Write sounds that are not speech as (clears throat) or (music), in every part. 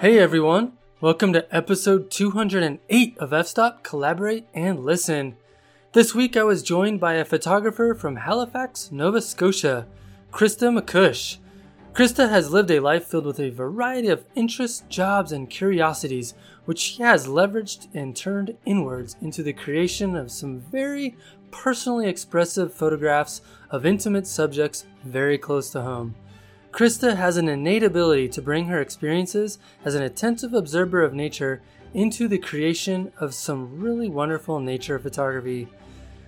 Hey everyone, welcome to episode 208 of F Stop Collaborate and Listen. This week I was joined by a photographer from Halifax, Nova Scotia, Krista McCush. Krista has lived a life filled with a variety of interests, jobs, and curiosities, which she has leveraged and turned inwards into the creation of some very personally expressive photographs of intimate subjects very close to home. Krista has an innate ability to bring her experiences as an attentive observer of nature into the creation of some really wonderful nature photography.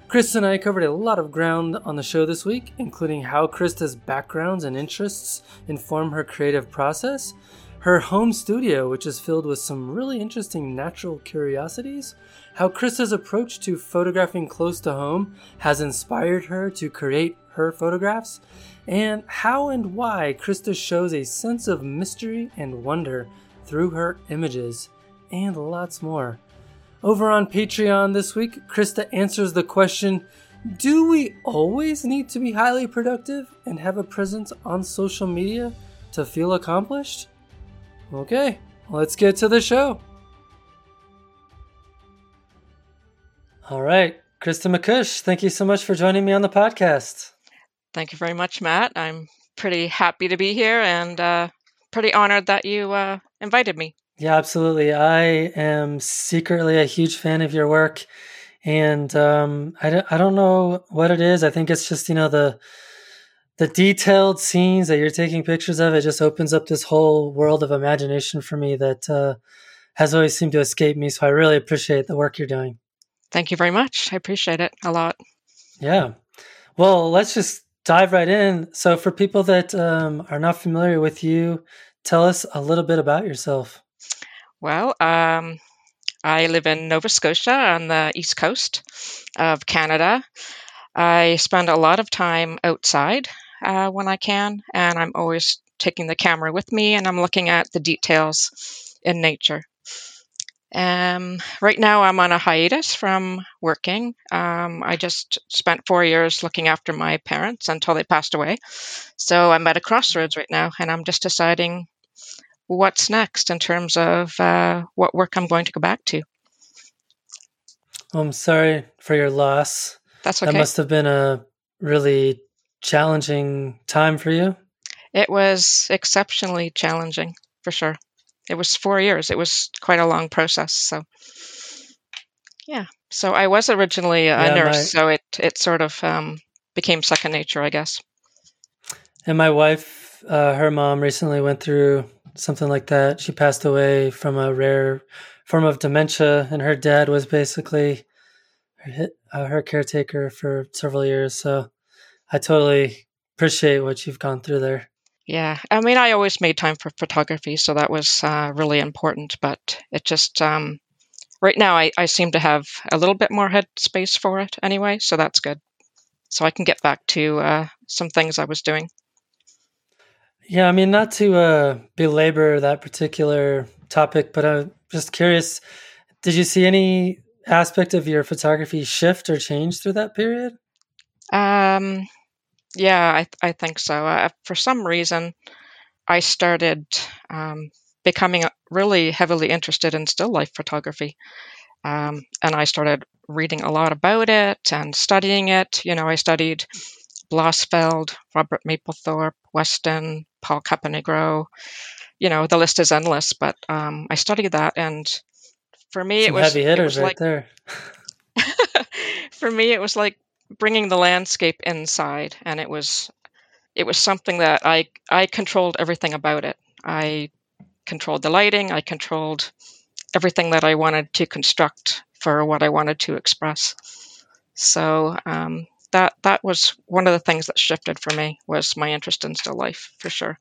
Krista and I covered a lot of ground on the show this week, including how Krista's backgrounds and interests inform her creative process, her home studio, which is filled with some really interesting natural curiosities, how Krista's approach to photographing close to home has inspired her to create her photographs, and how and why Krista shows a sense of mystery and wonder through her images, and lots more. Over on Patreon this week, Krista answers the question Do we always need to be highly productive and have a presence on social media to feel accomplished? Okay, let's get to the show. All right, Krista McCush, thank you so much for joining me on the podcast. Thank you very much, Matt. I'm pretty happy to be here and uh, pretty honored that you uh, invited me. Yeah, absolutely. I am secretly a huge fan of your work. And um, I, don't, I don't know what it is. I think it's just, you know, the the detailed scenes that you're taking pictures of. It just opens up this whole world of imagination for me that uh, has always seemed to escape me. So I really appreciate the work you're doing. Thank you very much. I appreciate it a lot. Yeah. Well, let's just dive right in. So, for people that um, are not familiar with you, tell us a little bit about yourself. Well, um, I live in Nova Scotia on the east coast of Canada. I spend a lot of time outside uh, when I can, and I'm always taking the camera with me and I'm looking at the details in nature. Um, right now, I'm on a hiatus from working. Um, I just spent four years looking after my parents until they passed away. So I'm at a crossroads right now, and I'm just deciding what's next in terms of uh, what work I'm going to go back to. I'm sorry for your loss. That's okay. That must have been a really challenging time for you. It was exceptionally challenging, for sure it was four years. It was quite a long process. So, yeah. So I was originally a yeah, nurse, my, so it it sort of um, became second nature, I guess. And my wife, uh, her mom, recently went through something like that. She passed away from a rare form of dementia, and her dad was basically her, uh, her caretaker for several years. So I totally appreciate what you've gone through there. Yeah, I mean, I always made time for photography, so that was uh, really important. But it just um, right now, I, I seem to have a little bit more head space for it anyway, so that's good. So I can get back to uh, some things I was doing. Yeah, I mean, not to uh, belabor that particular topic, but I'm just curious. Did you see any aspect of your photography shift or change through that period? Um, yeah, I, I think so. Uh, for some reason, I started um, becoming really heavily interested in still life photography. Um, and I started reading a lot about it and studying it. You know, I studied Blossfeldt, Robert Mapplethorpe, Weston, Paul Caponigro. You know, the list is endless, but um, I studied that. And for me, Some it was heavy hitters was right like, there. (laughs) for me, it was like bringing the landscape inside, and it was it was something that I I controlled everything about it. I controlled the lighting. I controlled everything that I wanted to construct for what I wanted to express. So um, that that was one of the things that shifted for me was my interest in still life for sure.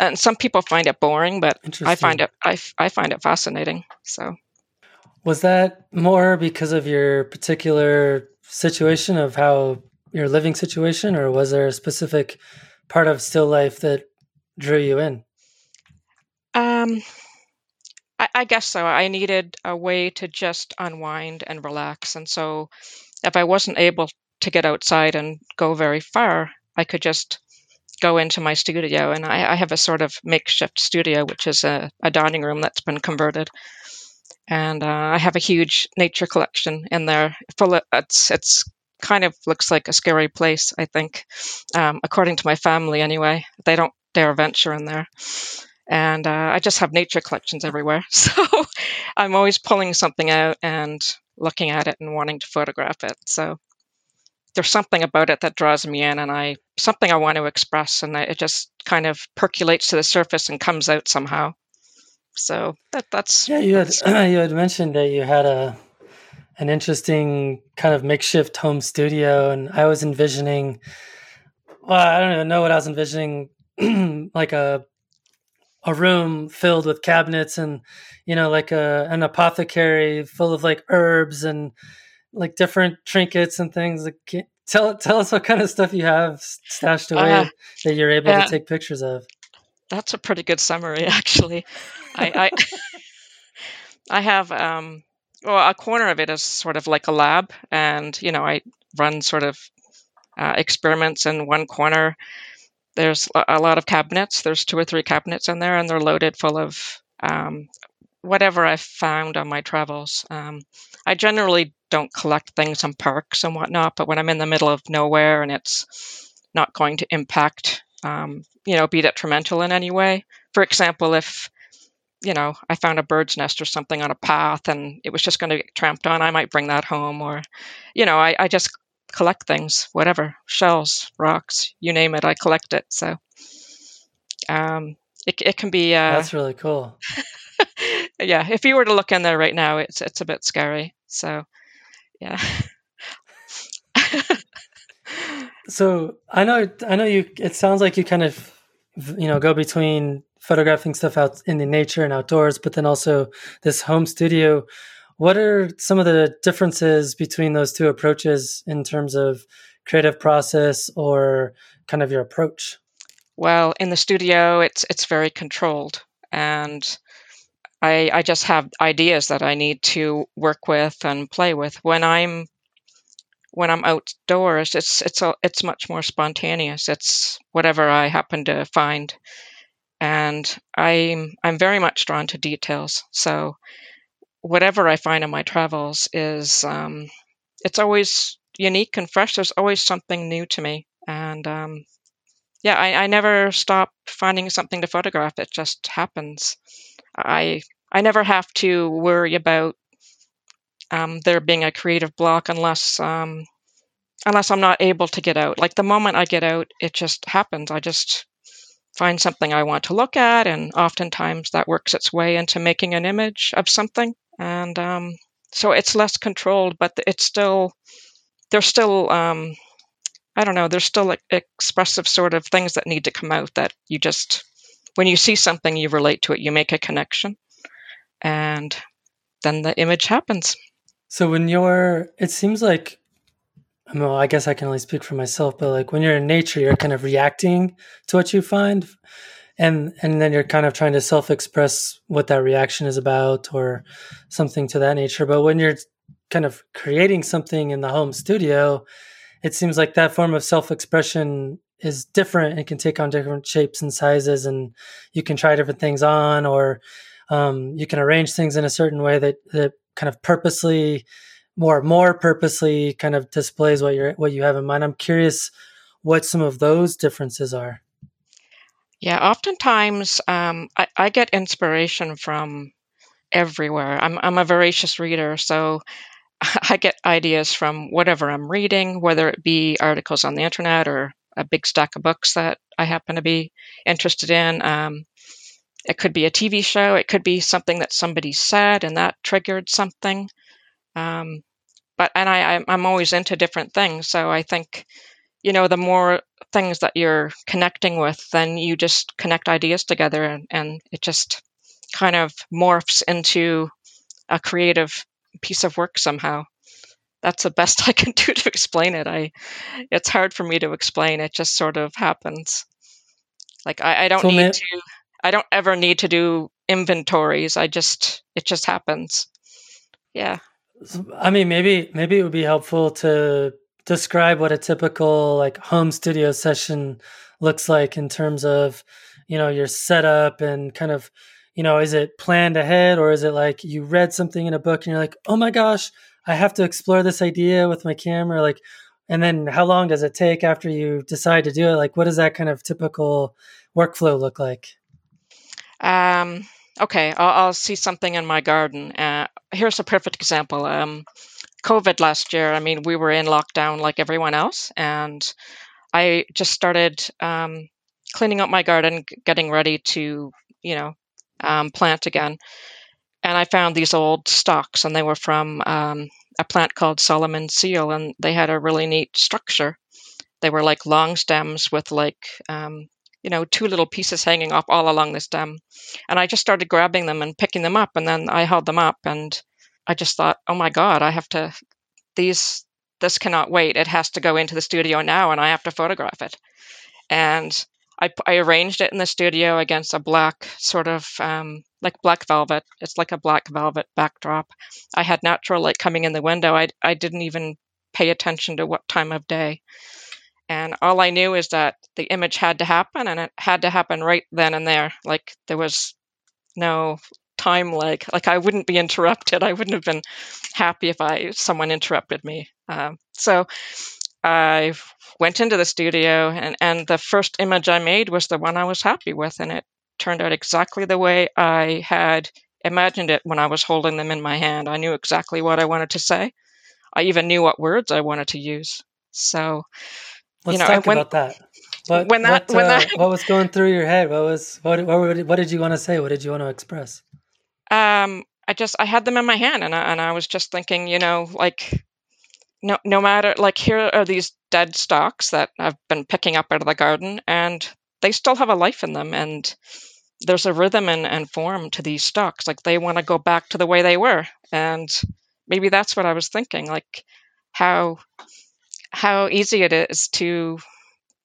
And some people find it boring, but I find it I, I find it fascinating. So was that more because of your particular situation of how your living situation, or was there a specific part of still life that drew you in? Um, I, I guess so. I needed a way to just unwind and relax, and so if I wasn't able to get outside and go very far, I could just go into my studio, and I, I have a sort of makeshift studio, which is a, a dining room that's been converted. And uh, I have a huge nature collection in there. Full it's it's kind of looks like a scary place. I think, um, according to my family, anyway. They don't dare venture in there and uh, I just have nature collections everywhere. (laughs) So I'm always pulling something out and looking at it and wanting to photograph it. So there's something about it that draws me in, and I something I want to express, and it just kind of percolates to the surface and comes out somehow. So that that's yeah. You had (clears throat) you had mentioned that you had a an interesting kind of makeshift home studio, and I was envisioning. Well, I don't even know what I was envisioning, (clears throat) like a a room filled with cabinets and you know like a an apothecary full of like herbs and like different trinkets and things like tell tell us what kind of stuff you have stashed away uh, that you're able to take pictures of that's a pretty good summary (laughs) actually i i (laughs) i have um well a corner of it is sort of like a lab and you know i run sort of uh, experiments in one corner there's a lot of cabinets. There's two or three cabinets in there, and they're loaded full of um, whatever I've found on my travels. Um, I generally don't collect things in parks and whatnot, but when I'm in the middle of nowhere and it's not going to impact, um, you know, be detrimental in any way. For example, if you know, I found a bird's nest or something on a path and it was just going to get tramped on, I might bring that home. Or, you know, I, I just collect things, whatever, shells, rocks, you name it, I collect it. So um, it, it can be. Uh, That's really cool. (laughs) yeah, if you were to look in there right now, it's it's a bit scary. So yeah. (laughs) so I know I know you. It sounds like you kind of you know go between photographing stuff out in the nature and outdoors, but then also this home studio what are some of the differences between those two approaches in terms of creative process or kind of your approach? Well, in the studio, it's it's very controlled, and I I just have ideas that I need to work with and play with. When I'm when I'm outdoors, it's it's a, it's much more spontaneous. It's whatever I happen to find, and I'm I'm very much drawn to details. So whatever I find in my travels is um, it's always unique and fresh. There's always something new to me, and um, yeah, I, I never stop finding something to photograph. It just happens. I I never have to worry about um, there being a creative block unless um, unless I'm not able to get out. Like the moment I get out, it just happens. I just find something I want to look at, and oftentimes that works its way into making an image of something and um, so it's less controlled, but it's still there's still um, I don't know there's still expressive sort of things that need to come out that you just when you see something you relate to it you make a connection and then the image happens. So when you're, it seems like, well, I guess I can only speak for myself, but like when you're in nature, you're kind of reacting to what you find and and then you're kind of trying to self-express what that reaction is about or something to that nature. But when you're kind of creating something in the home studio it seems like that form of self-expression is different and can take on different shapes and sizes and you can try different things on or um, you can arrange things in a certain way that that kind of purposely more more purposely kind of displays what you're what you have in mind i'm curious what some of those differences are yeah, oftentimes um, I, I get inspiration from everywhere. I'm I'm a voracious reader, so (laughs) I get ideas from whatever I'm reading, whether it be articles on the internet or a big stack of books that I happen to be interested in. Um, it could be a TV show. It could be something that somebody said and that triggered something. Um, but and I I'm always into different things, so I think you know, the more things that you're connecting with, then you just connect ideas together and, and it just kind of morphs into a creative piece of work somehow. That's the (laughs) best I can do to explain it. I it's hard for me to explain. It just sort of happens. Like I, I don't so need to I don't ever need to do inventories. I just it just happens. Yeah. I mean maybe maybe it would be helpful to describe what a typical like home studio session looks like in terms of you know your setup and kind of you know is it planned ahead or is it like you read something in a book and you're like oh my gosh i have to explore this idea with my camera like and then how long does it take after you decide to do it like what does that kind of typical workflow look like um, okay I'll, I'll, see something in my garden. Uh, here's a perfect example. Um, covid last year i mean we were in lockdown like everyone else and i just started um, cleaning up my garden getting ready to you know um, plant again. And i found these old stalks and they were from um, a plant called Solomon seal, and they had a really neat structure. They were like long stems with like um, you know two little pieces hanging up all along the stem, and I just started grabbing them and picking them up, and then I held them up, and I just thought, oh my god, I have to these this cannot wait. It has to go into the studio now, and I have to photograph it. And I, I arranged it in the studio against a black sort of um, like black velvet. It's like a black velvet backdrop. I had natural light coming in the window. I, I didn't even pay attention to what time of day. And all I knew is that the image had to happen and it had to happen right then and there. Like there was no time lag. Like I wouldn't be interrupted. I wouldn't have been happy if I someone interrupted me. Um, so I went into the studio and, and the first image I made was the one I was happy with and it turned out exactly the way I had imagined it when I was holding them in my hand. I knew exactly what I wanted to say. I even knew what words I wanted to use. So Let's you know, talk when, about that. What, when that, what, when uh, that, what was going through your head? What was what, what? What did you want to say? What did you want to express? Um, I just I had them in my hand, and I, and I was just thinking, you know, like no no matter like here are these dead stalks that I've been picking up out of the garden and they still have a life in them and there's a rhythm and, and form to these stalks like they want to go back to the way they were and maybe that's what I was thinking like how how easy it is to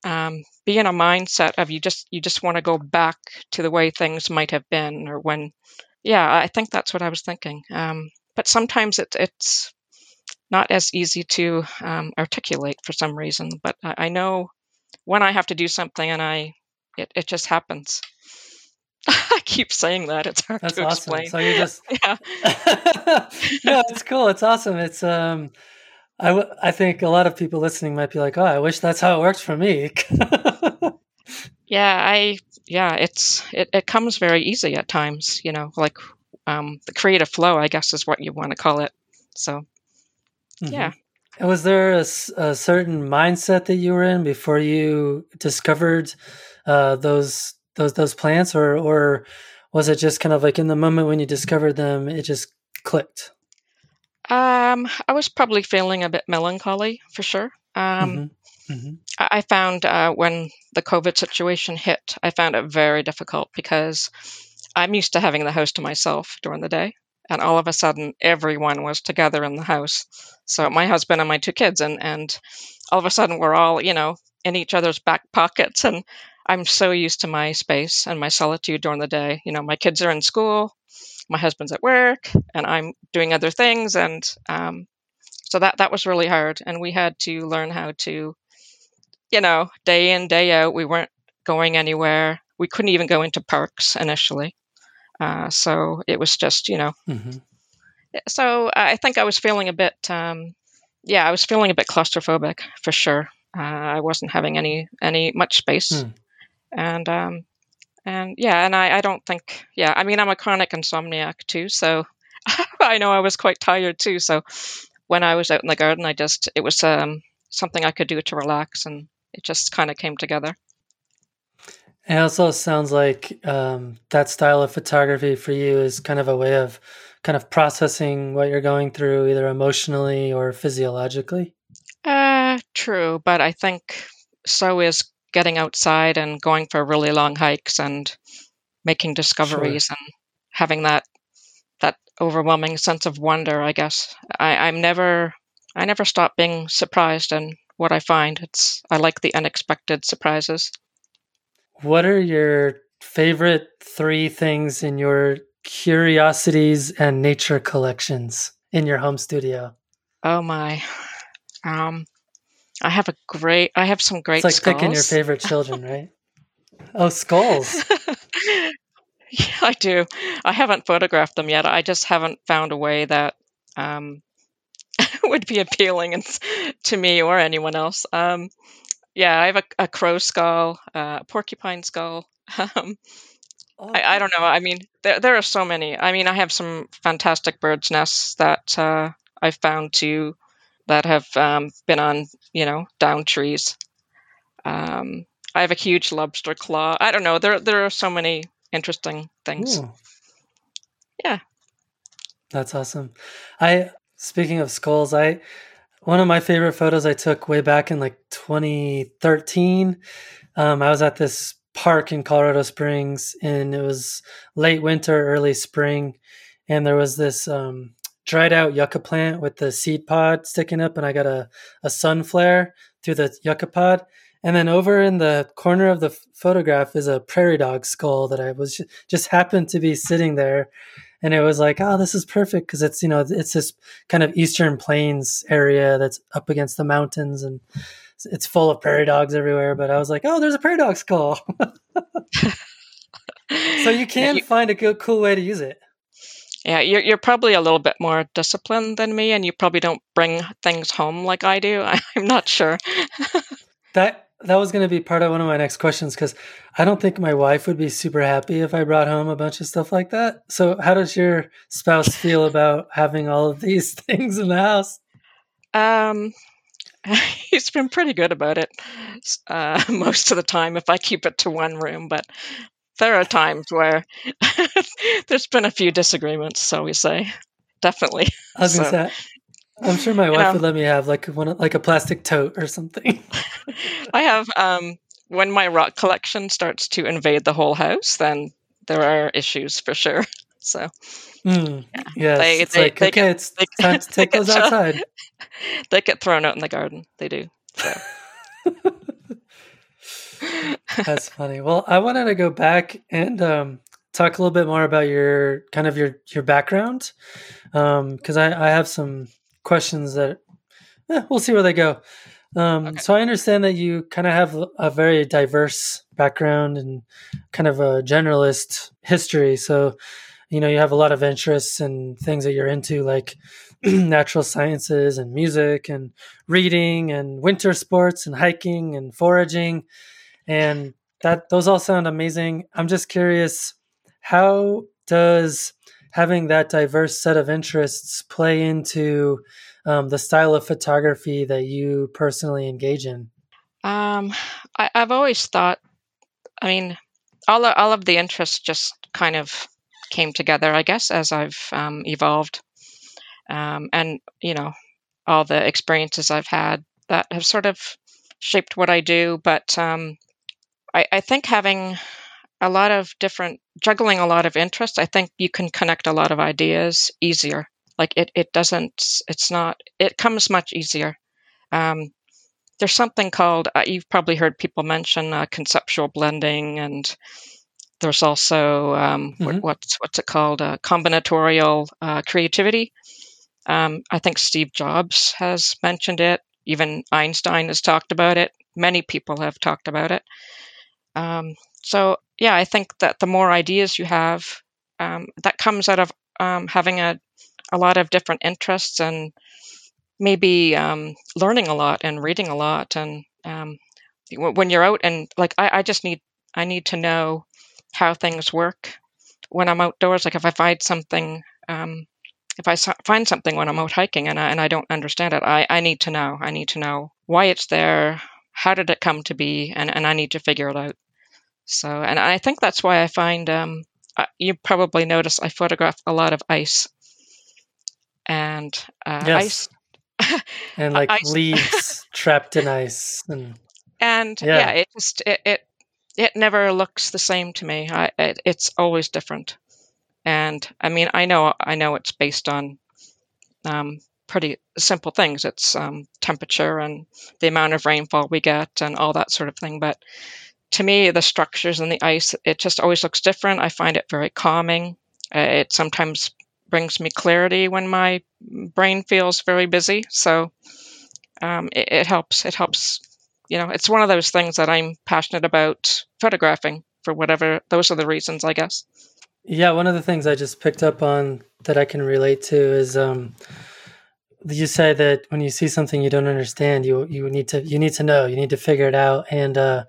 um, be in a mindset of you just you just want to go back to the way things might have been or when yeah I think that's what I was thinking um, but sometimes it, it's not as easy to um, articulate for some reason. But I, I, know when I have to do something and I, it, it just happens. (laughs) I keep saying that. It's hard That's to awesome. explain. So you just, (laughs) yeah. (laughs) no, it's cool. It's awesome. It's, um, I, w- I think a lot of people listening might be like, oh, I wish that's how it works for me. (laughs) yeah, I, yeah, it's, it, it comes very easy at times, you know, like, um, the creative flow, I guess is what you want to call it. So Mm-hmm. Yeah. And was there a, a, certain mindset that you were in before you discovered uh, those those those plants, or or was it just kind of like in the moment when you discovered them, it just clicked? Um, I was probably feeling a bit melancholy for sure. Um, mm-hmm. Mm-hmm. I found uh, when the COVID situation hit, I found it very difficult because I'm used to having the house to myself during the day and all of a sudden everyone was together in the house so my husband and my two kids and and all of a sudden we're all you know in each other's back pockets and i'm so used to my space and my solitude during the day you know my kids are in school my husband's at work and i'm doing other things and um, so that that was really hard and we had to learn how to you know day in day out we weren't going anywhere we couldn't even go into parks initially uh, so it was just, you know. Mm-hmm. So I think I was feeling a bit, um, yeah, I was feeling a bit claustrophobic for sure. Uh, I wasn't having any any much space, mm. and um, and yeah, and I, I don't think, yeah, I mean, I'm a chronic insomniac too, so (laughs) I know I was quite tired too. So when I was out in the garden, I just it was um, something I could do to relax, and it just kind of came together. It also sounds like um, that style of photography for you is kind of a way of kind of processing what you're going through, either emotionally or physiologically. Uh, true, but I think so is getting outside and going for really long hikes and making discoveries sure. and having that that overwhelming sense of wonder. I guess I, I'm never I never stop being surprised and what I find. It's I like the unexpected surprises. What are your favorite three things in your curiosities and nature collections in your home studio? Oh my. Um I have a great. I have some great. Skulls. It's like skulls. picking your favorite children, (laughs) right? oh, skulls. (laughs) yeah, I do. I haven't photographed them yet. I just haven't found a way that um, (laughs) would be appealing and, to me or anyone else. Um, yeah, I have a, a crow skull, uh, a porcupine skull. Um, Oh, I, I don't know. I mean, there there are so many. I mean, I have some fantastic birds' nests that uh, I've found too, that have um, been on you know down trees. Um, I have a huge lobster claw. I don't know. There there are so many interesting things. Ooh. Yeah. That's awesome. I speaking of skulls, I one of my favorite photos I took way back in like 2013. Um, I was at this park in Colorado Springs, and it was late winter, early spring, and there was this um, dried out yucca plant with the seed pod sticking up, and I got a, a sun flare through the yucca pod. And then over in the corner of the f- photograph is a prairie dog skull that I was ju- just happened to be sitting there, and it was like, oh, this is perfect because it's you know it's this kind of eastern plains area that's up against the mountains and it's- full of prairie dogs everywhere. But I was like, oh, there's a prairie dog skull. (laughs) so you can you- find a good, cool way to use it. Yeah, you're you're probably a little bit more disciplined than me, and you probably don't bring things home like I do. (laughs) I'm not sure. (laughs) That that was going to be part of one of my next questions because I don't think my wife would be super happy if I brought home a bunch of stuff like that. So, how does your spouse feel (laughs) about having all of these things in the house? Um, he's been pretty good about it uh, most of the time if I keep it to one room, but there are times where (laughs) there's been a few disagreements, so we say. Definitely. I was So, say, I'm sure my wife know. would let me have like one, like a plastic tote or something. (laughs) I have, um, when my rock collection starts to invade the whole house, then there are issues for sure. (laughs) So Mm, yes, They- it's they- like they okay, get- it's they- time to take those outside. they get thrown out in the garden. They do. So. That's funny. Well, I wanted to go back and um, talk a little bit more about your kind of your your background because I, I have some questions that eh, we'll see where they go. Um, Okay. So I understand that you kind of have a very diverse background and kind of a generalist history. So you know you have a lot of interests and things that you're into, like (clears throat) natural sciences and music and reading and winter sports and hiking and foraging and that those all sound amazing. I'm just curious, how does having that diverse set of interests play into um, the style of photography that you personally engage in? Um, I, I've always thought, I mean, all, all of the interests just kind of came together, I guess, as I've um, evolved. Um, and, you know, all the experiences I've had that have sort of shaped what I do. But um, I, I think having a lot of different, juggling a lot of interests, I think you can connect a lot of ideas easier. Like it, it doesn't, it's not, it comes much easier. Um, there's something called uh, you've probably heard people mention uh, conceptual blending and there's also um, Mhm. what, what's what's it called uh, combinatorial uh, creativity um, i think steve jobs has mentioned it even einstein has talked about it many people have talked about it um, so yeah i think that the more ideas you have um, that comes out of um, having a, a lot of different interests and maybe um, learning a lot and reading a lot and um, when you're out and like I, I just need i need to know how things work when i'm outdoors. Like if i find something um, if i find something when i'm out hiking and I, and I don't understand it I, I need to know. I need to know why it's there how did it come to be and, and i need to figure it out so and i think that's why i find um, uh, you probably notice i photograph a lot of ice and uh, Yes. ice (laughs) And like ice- leaves (laughs) trapped in ice. And and Yeah. yeah, it just it, it it never looks the same to me. I it, it's always different, and I mean I know I know it's based on um, pretty simple things. It's um, temperature and the amount of rainfall we get and all that sort of thing. But to me, the structures and the ice, it just always looks different. I find it very calming. Uh, it sometimes brings me clarity when my brain feels very busy. So um, it, it helps. It helps. You know, it's one of those things that I'm passionate about photographing for whatever. Those are the reasons, I guess. Yeah, one of the things I just picked up on that I can relate to is um, you say that when you see something you don't understand, you you need to you need to know, you need to figure it out, and uh,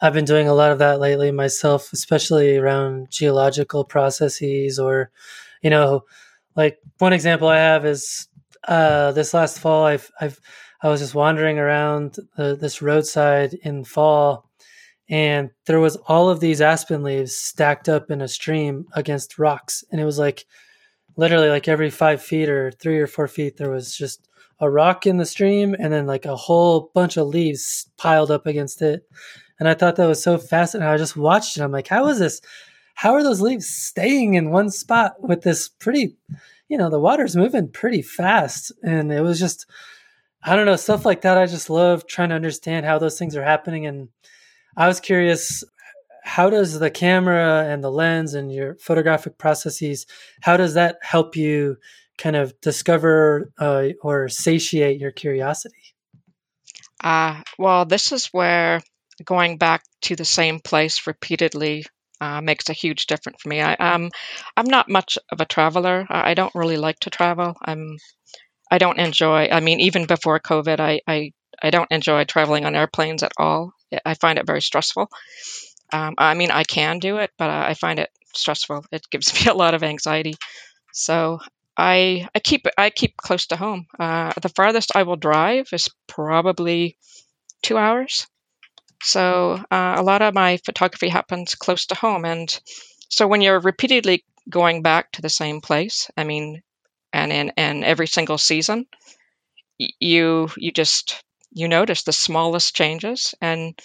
I've been doing a lot of that lately myself, especially around geological processes or, you know, like one example I have is uh, this last fall. I've I've I was just wandering around this roadside in fall, and there was all of these aspen leaves stacked up in a stream against rocks, and it was like literally like every five feet or three or four feet there was just a rock in the stream and then like a whole bunch of leaves piled up against it and I thought that was so fascinating. I just watched it. I'm like, how is this? How are those leaves staying in one spot with this pretty, you know, the water's moving pretty fast. And it was just, I don't know, stuff like that. I just love trying to understand how those things are happening. And I was curious, how does the camera and the lens and your photographic processes, how does that help you kind of discover uh, or satiate your curiosity? Uh, well, this is where going back to the same place repeatedly uh, makes a huge difference for me. I, um, I'm not much of a traveler. I don't really like to travel. I'm, I don't enjoy. I mean, even before COVID, I, I, I don't enjoy traveling on airplanes at all. I find it very stressful. Um, I mean, I can do it, but I find it stressful. It gives (laughs) me a lot of anxiety. So I, I keep I keep close to home. Uh, the farthest I will drive is probably two hours. So uh, a lot of my photography happens close to home. And so when you're repeatedly going back to the same place, I mean, and in and every single season, you you just you notice the smallest changes, and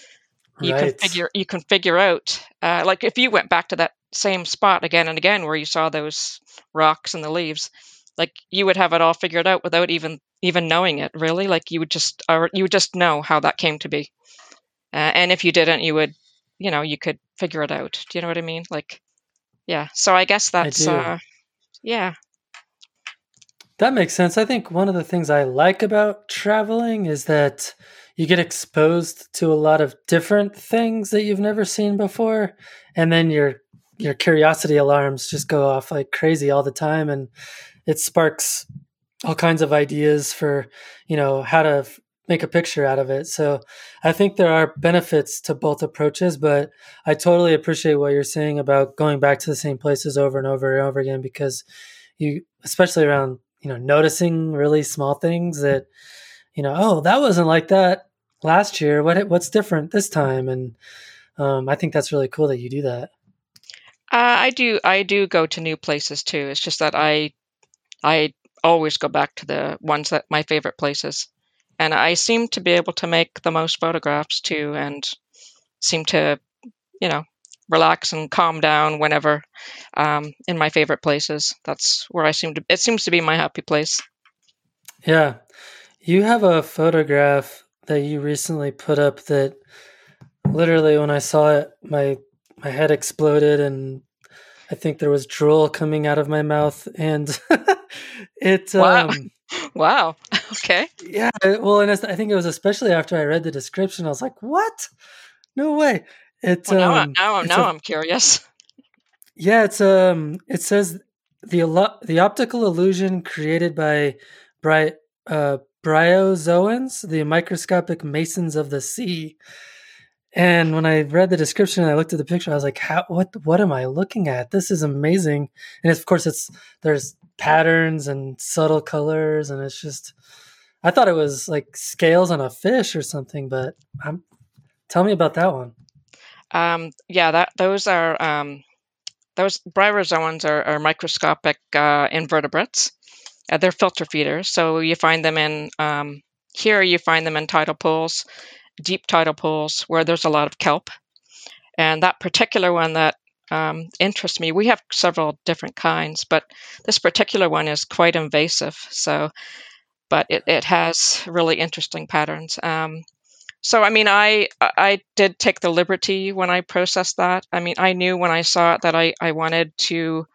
you right. can figure you can figure out uh, like if you went back to that same spot again and again where you saw those rocks and the leaves, like you would have it all figured out without even even knowing it. Really, like you would just or you would just know how that came to be. Uh, and if you didn't, you would, you know, you could figure it out. Do you know what I mean? Like, yeah. So I guess that's, I uh, yeah. That makes sense. I think one of the things I like about traveling is that you get exposed to a lot of different things that you've never seen before, and then your your curiosity alarms just go off like crazy all the time, and it sparks all kinds of ideas for you know how to make a picture out of it. So I think there are benefits to both approaches, but I totally appreciate what you're saying about going back to the same places over and over and over again because you, especially around, you know, noticing really small things that, you know, oh, that wasn't like that last year. What what's different this time? And um, I think that's really cool that you do that. Uh, I do. I do go to new places too. It's just that I, I always go back to the ones that my favorite places and I seem to be able to make the most photographs too, and seem to, you know, relax and calm down whenever um, in my favorite places. That's where I seem to. It seems to be my happy place. Yeah, you have a photograph that you recently put up that literally when I saw it, my my head exploded and I think there was drool coming out of my mouth and (laughs) it wow. um (laughs) wow. (laughs) Okay. Yeah. Well, and I think it was especially after I read the description, I was like, "What? No way!" It's well, now, um, now, it's now a, I'm curious. (laughs) Yeah, it's um, it says the the optical illusion created by bright uh, bryozoans, the microscopic masons of the sea. And when I read the description and I looked at the picture, I was like, "How? What? What am I looking at? This is amazing!" And of course, it's there's patterns and subtle colors, and it's just. I thought it was like scales on a fish or something, but I'm, tell me about that one. Um, yeah, that those are um, those bryozoans are, are microscopic uh, invertebrates. Uh, they're filter feeders, so you find them in um, here. You find them in tidal pools deep tidal pools where there's a lot of kelp. And that particular one that um, interests me, we have several different kinds, but this particular one is quite invasive. So, but it, it has really interesting patterns. Um, so, I mean, I I did take the liberty when I processed that. I mean, I knew when I saw it that I I wanted to.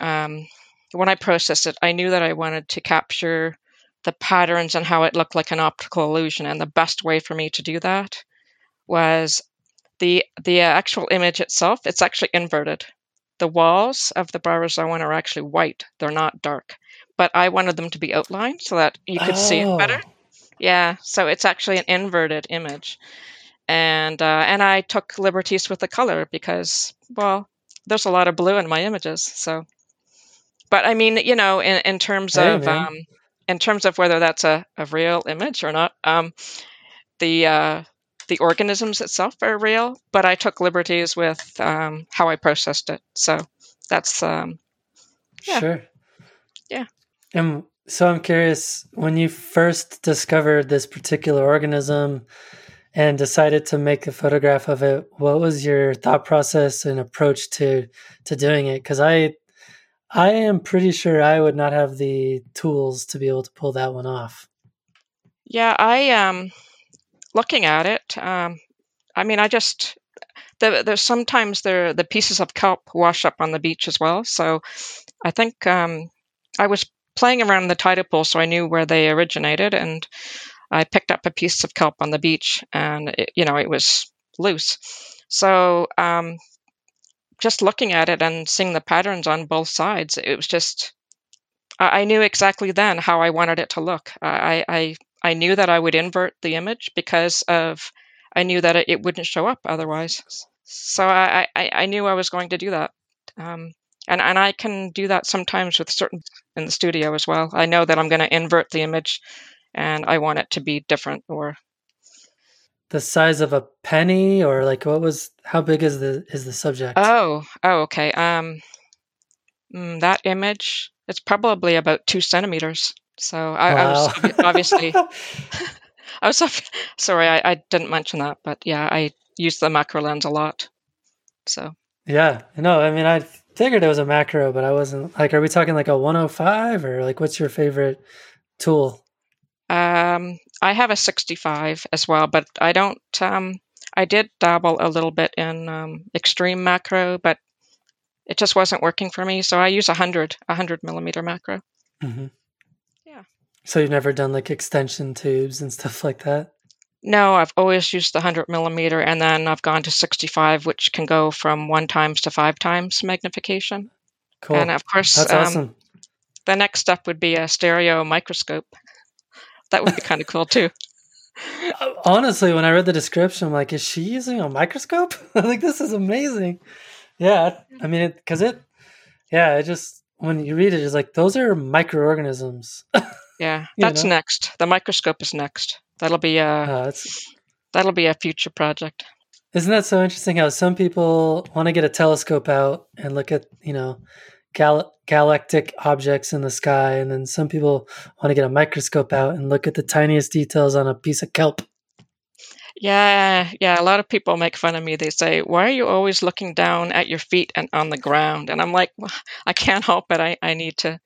Um, when I processed it, I knew that I wanted to capture the patterns and how it looked like an optical illusion. And the best way for me to do that was the the actual image itself. It's actually inverted. The walls of the Bryozoan are actually white; they're not dark. But I wanted them to be outlined so that you could see it better. Oh, Yeah, so it's actually an inverted image, and uh, and I took liberties with the color because well, there's a lot of blue in my images. So, but I mean, you know, in in terms hey, of um, in terms of whether that's a, a real image or not, um, the uh, the organisms itself are real, but I took liberties with um, how I processed it. So that's um, yeah, Sure. yeah. And so I'm curious when you first discovered this particular organism and decided to make a photograph of it, what was your thought process and approach to to doing it? Because I I am pretty sure I would not have the tools to be able to pull that one off. Yeah, I um looking at it. Um, I mean, I just the, there's sometimes the the pieces of kelp wash up on the beach as well. So I think um, I was playing around the tidal pool, so I knew where they originated, and I picked up a piece of kelp on the beach, and it, you know it was loose. So um, just looking at it and seeing the patterns on both sides, it was just I, I knew exactly then how I wanted it to look. I, I I knew that I would invert the image because of I knew that it, wouldn't show up otherwise. So I, I, I knew I was going to do that. Um, and, and I can do that sometimes with certain in the studio as well. I know that I'm going to invert the image and I want it to be different or The size of a penny, or like what was? How big is the is the subject? oh oh okay um mm, that image it's probably about two centimeters. So I, I was obviously (laughs) (laughs) I was sorry I, I didn't mention that, but yeah I use the macro lens a lot. So yeah. No, I mean I figured it was a macro, but I wasn't like. Are we talking like a 105 or like what's your favorite tool? Um, I have a 65 as well, but I don't. Um, I did dabble a little bit in um, extreme macro, but it just wasn't working for me. So I use a 100, a 100 millimeter macro. hmm Yeah. So you've never done like extension tubes and stuff like that? No, I've always used the 100 millimeter, and then I've gone to 65, which can go from one times to five times magnification. Cool. And of course, That's um, awesome. the next step would be a stereo microscope. That would be kind of cool too. (laughs) Honestly, when I read the description, I'm like, is she using a microscope? (laughs) I'm like, this is amazing. Yeah. I mean, because it, yeah, it just, when you read it, it's like, those are microorganisms. (laughs) Yeah, you that's know? next. The microscope is next. That'll be a Uh, that'll be a future project. isn't that so interesting how some people want to get a telescope out and look at, you know, gal- galactic objects in the sky, and then some people want to get a microscope out and look at the tiniest details on a piece of kelp. Yeah, yeah. A lot of people make fun of me. They say, "Why are you always looking down at your feet and on the ground?" And I'm like, well, "I can't help it. I, I need to,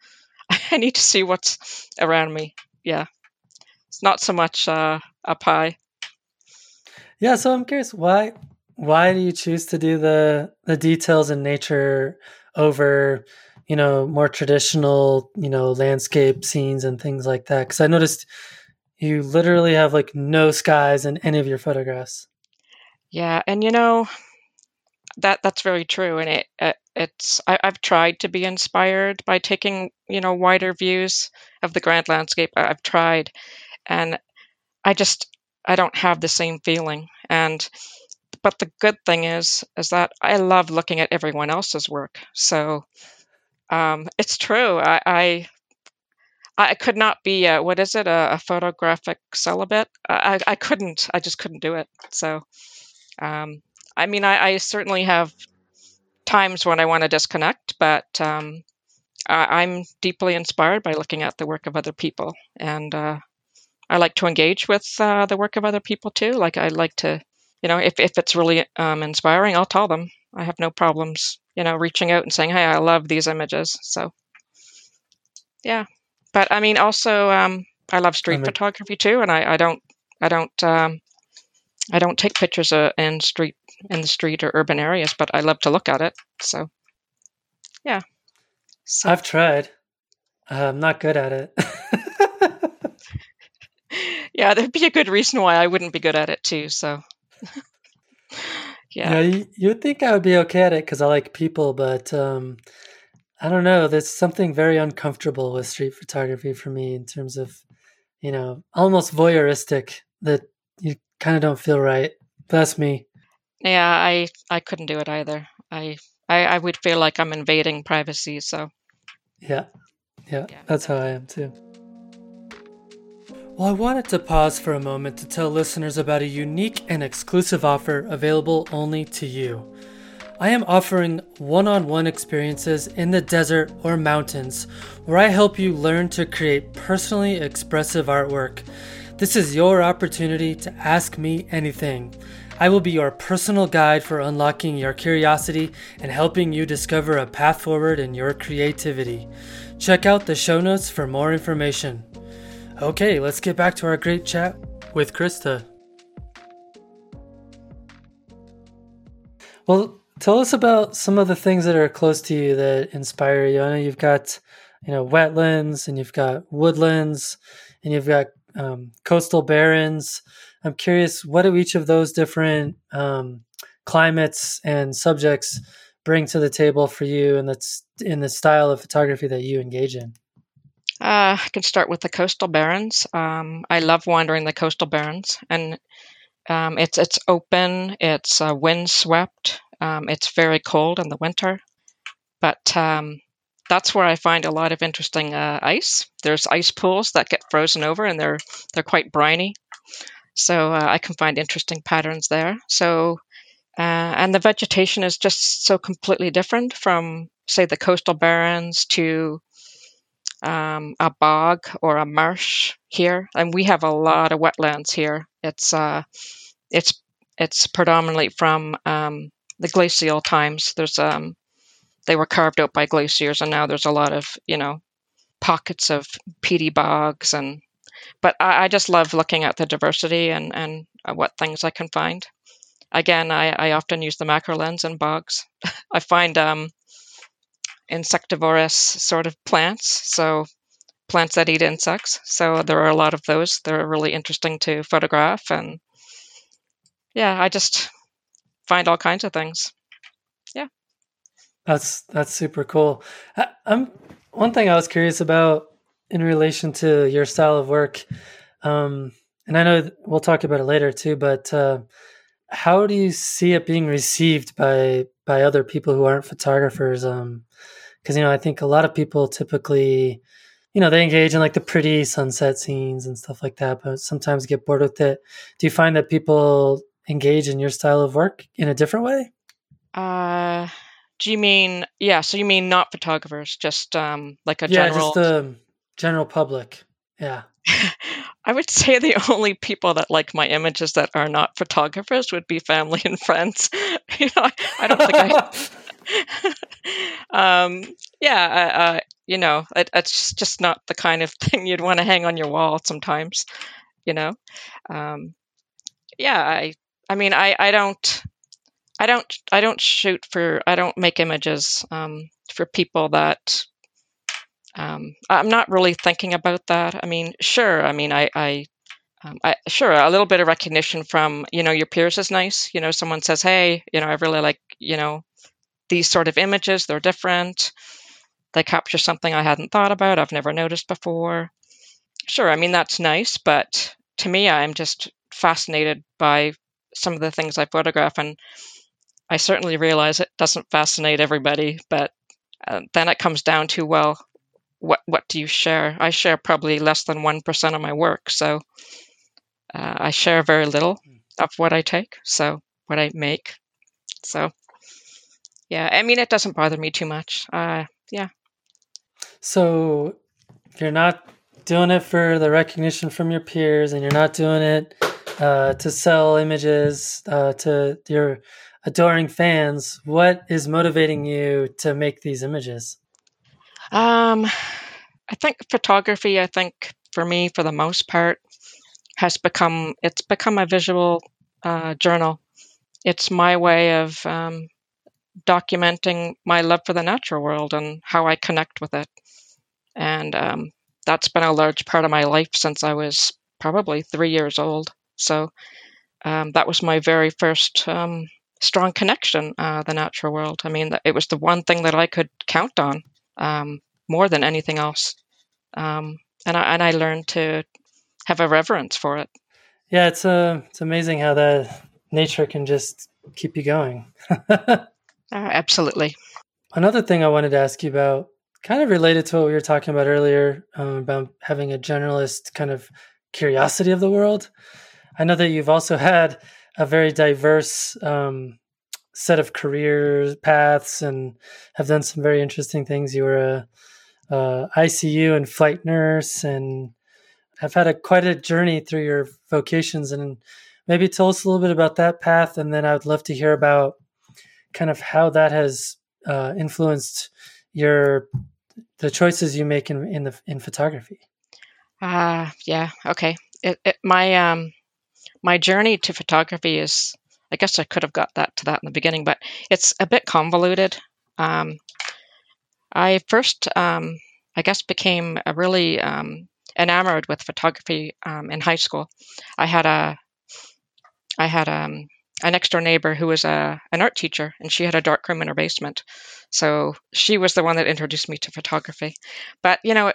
(laughs) I need to see what's around me." Yeah, it's not so much uh, up high. Yeah, so I'm curious why why do you choose to do the the details in nature over, you know, more traditional, you know, landscape scenes and things like that? Cuz I noticed you literally have like no skies in any of your photographs. Yeah, and you know that that's very true. And it, it it's I, I've tried to be inspired by taking you know wider views of the grand landscape. I- I've tried, and I just I don't have the same feeling. And but the good thing is is that I love looking at everyone else's work. So um, it's true. I, I I could not be a, what is it a, a photographic celibate. I I couldn't. I just couldn't do it. So um, I mean I, I certainly have times when I want to disconnect, but um, I, I'm deeply inspired by looking at the work of other people, and uh, I like to engage with uh, the work of other people too. Like I like to, you know, if if it's really um, inspiring, I'll tell them. I have no problems, you know, reaching out and saying, "Hey, I love these images." So yeah, but I mean, also um, I love I street mean, photography too, and I, I don't I don't um, I don't take pictures uh, in street in the street or urban areas, but I love to look at it. So yeah, so I've tried. Uh, I'm not good at it. (laughs) yeah, there'd be a good reason why I wouldn't be good at it too. So, (laughs) yeah, you, you would think I would be okay at it because I like people, but um, I don't know. There's something very uncomfortable with street photography for me in terms of, you know, almost voyeuristic that you kind of don't feel right. That's me. Yeah, I I couldn't do it either. I I, I would feel like I'm invading privacy. So. Yeah. yeah, yeah, that's how I am too. Well, I wanted to pause for a moment to tell listeners about a unique and exclusive offer available only to you. I am offering one on one experiences in the desert or mountains where I help you learn to create personally expressive artwork. This is your opportunity to ask me anything. I will be your personal guide for unlocking your curiosity and helping you discover a path forward in your creativity. Check out the show notes for more information. Okay, let's get back to our great chat with Krista. Well, tell us about some of the things that are close to you that inspire you. I know you've got, you know, wetlands and you've got woodlands and you've got um, coastal barrens. I'm curious, what do each of those different um, climates and subjects bring to the table for you, and that's in the style of photography that you engage in? Uh, I can start with the coastal barrens. Um, I love wandering the coastal barrens, and um, it's it's open, it's uh, windswept, um, it's very cold in the winter, but um, that's where I find a lot of interesting uh, ice. There's ice pools that get frozen over, and they're they're quite briny, so uh, I can find interesting patterns there. So, uh, and the vegetation is just so completely different from, say, the coastal barrens to um, a bog or a marsh here, and we have a lot of wetlands here. It's uh, it's it's predominantly from um, the glacial times. There's um, they were carved out by glaciers, and now there's a lot of you know pockets of peaty bogs and. But I, I just love looking at the diversity and and uh, what things I can find. Again, I, I often use the macro lens in bogs. (laughs) I find um, insectivorous sort of plants, so plants that eat insects. So there are a lot of those. They're really interesting to photograph, and yeah, I just find all kinds of things. Yeah. That's that's super cool. I, am one thing I was curious about in relation to your style of work, um, and I know we'll talk about it later too. But uh, how do you see it being received by by other people who aren't photographers? Um, because you know I think a lot of people typically, you know, they engage in like the pretty sunset scenes and stuff like that, but sometimes get bored with it. Do you find that people engage in your style of work in a different way? Uh do you mean yeah? So you mean not photographers, just um, like a yeah, general? just the general public. Yeah. (laughs) I would say the only people that like my images that are not photographers would be family and friends. (laughs) you know, I, I don't think I. (laughs) um, yeah, you know, it, it's just not the kind of thing you'd want to hang on your wall. Sometimes, you know. Um, yeah, I. I mean, I. I don't. I don't I don't shoot for I don't make images um, for people that um, I'm not really thinking about that. I mean, sure. I mean, I, I, um, I, sure a little bit of recognition from you know your peers is nice. You know, someone says, "Hey, you know, I really like you know these sort of images. They're different. They capture something I hadn't thought about. I've never noticed before." Sure. I mean, that's nice, but to me, I'm just fascinated by some of the things I photograph and I certainly realize it doesn't fascinate everybody, but uh, then it comes down to well, what what do you share? I share probably less than one percent of my work, so uh, I share very little hmm. of what I take, so what I make. So yeah, I mean it doesn't bother me too much. Uh, yeah. So if you're not doing it for the recognition from your peers, and you're not doing it uh, to sell images uh, to your adoring fans, what is motivating you to make these images? Um, I think photography. I think for me, for the most part, has become it's become a visual uh, journal. It's my way of um, documenting my love for the natural world and how I connect with it, and um, that's been a large part of my life since I was probably three years old. So um, that was my very first um, strong connection, uh, the natural world. I mean, it was the one thing that I could count on um, more than anything else. Um, and I and I learned to have a reverence for it. Yeah, it's uh, it's amazing how the nature can just keep you going. (laughs) uh, absolutely. Another thing I wanted to ask you about, kind of related to what we were talking about earlier, um, about having a generalist kind of curiosity of the world. I know that you've also had a very diverse um, set of career paths and have done some very interesting things. You were a, a ICU and flight nurse, and have had a quite a journey through your vocations. And maybe tell us a little bit about that path, and then I would love to hear about kind of how that has uh, influenced your the choices you make in in the in photography. Uh yeah, okay. It, it, my um my journey to photography is I guess I could have got that to that in the beginning, but it's a bit convoluted. Um, I first, um, I guess, became a really um, enamored with photography um, in high school. I had a, I had um, a next door neighbor who was a an art teacher, and she had a dark room in her basement. So she was the one that introduced me to photography. But you know,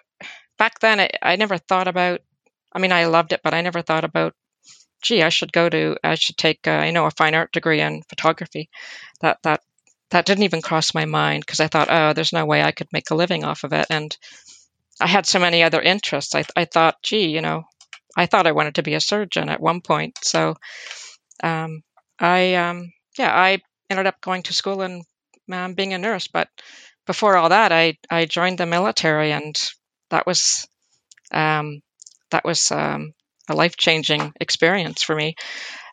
back then I, I never thought about. I mean, I loved it, but I never thought about gee, I should go to, I should take, uh, you know, a fine art degree in photography. That that that didn't even cross my mind because I thought, oh, there's no way I could make a living off of it. And I had so many other interests. I, I thought, gee, you know, I thought I wanted to be a surgeon at one point. So um, I, um, yeah, I ended up going to school and um, being a nurse. But before all that, I, I joined the military, and that was um, that was um, a life changing experience for me.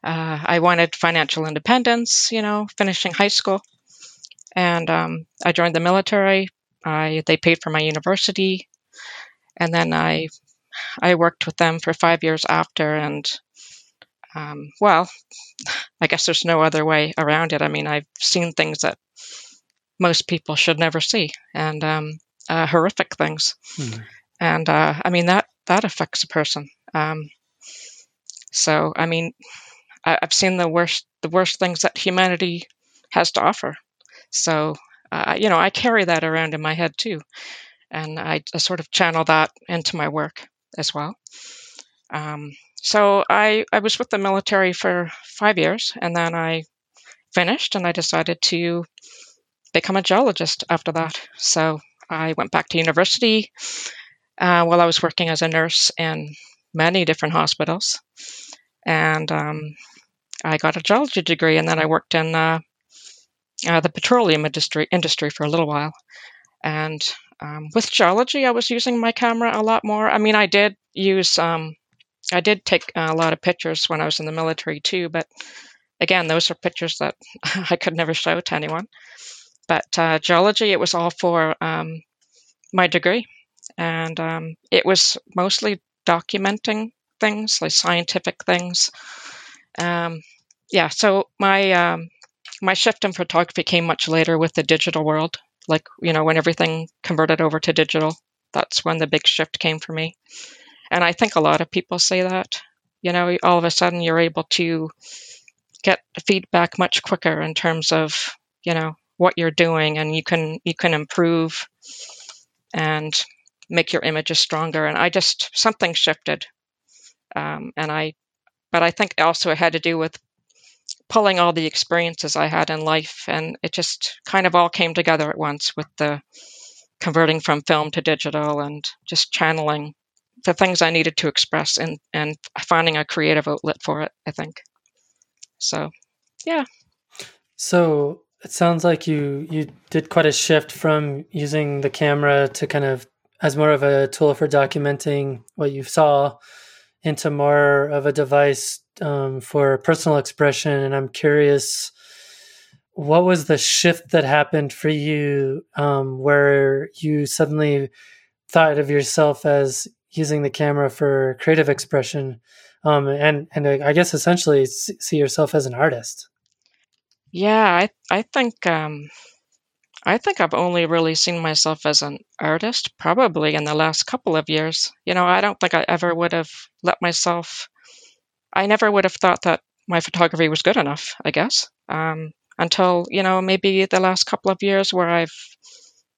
Uh, I wanted financial independence, you know, finishing high school, and um, I joined the military. I they paid for my university, and then I I worked with them for five years after, and um, well, I guess there's no other way around it. I mean, I've seen things that most people should never see, and um, uh, horrific things, hmm. and uh, I mean that that affects a person. Um, so, I mean, I, have seen the worst the worst things that humanity has to offer. So, uh, you know, I carry that around in my head too, and I, I sort of channel that into my work as well. Um, so I I was with the military for five years, and then I finished, and I decided to become a geologist after that. So I went back to university uh, while I was working as a nurse in many different hospitals. And um, I got a geology degree, and then I worked in uh, uh, the petroleum industry industry for a little while. And um, with geology, I was using my camera a lot more. I mean, I did use, um, I did take a lot of pictures when I was in the military too, but again, those are pictures that (laughs) I could never show to anyone. But uh, geology, it was all for um, my degree, and um, it was mostly documenting things, like scientific things. Um, yeah, so my um, my shift in photography came much later with the digital world. Like you know, when everything converted over to digital, that's when the big shift came for me. And I think a lot of people say that. You know, all of a sudden you're able to get feedback much quicker in terms of you know what you're doing, and you can you can improve and make your images stronger. And I just something shifted, um, and I, but I think also it had to do with pulling all the experiences I had in life, and it just kind of all came together at once with the converting from film to digital and just channeling the things I needed to express and and finding a creative outlet for it. I think so. Yeah. So it sounds like you you did quite a shift from using the camera to kind of as more of a tool for documenting what you saw into more of a device um, for personal expression. And I'm curious, what was the shift that happened for you um, where you suddenly thought of yourself as using the camera for creative expression um, and and I guess essentially see yourself as an artist? Yeah, I I think um, I think I've only really seen myself as an artist probably in the last couple of years. You know, I don't think I ever would have let myself, I never would have thought that my photography was good enough, I guess, um, until, you know, maybe the last couple of years where I've,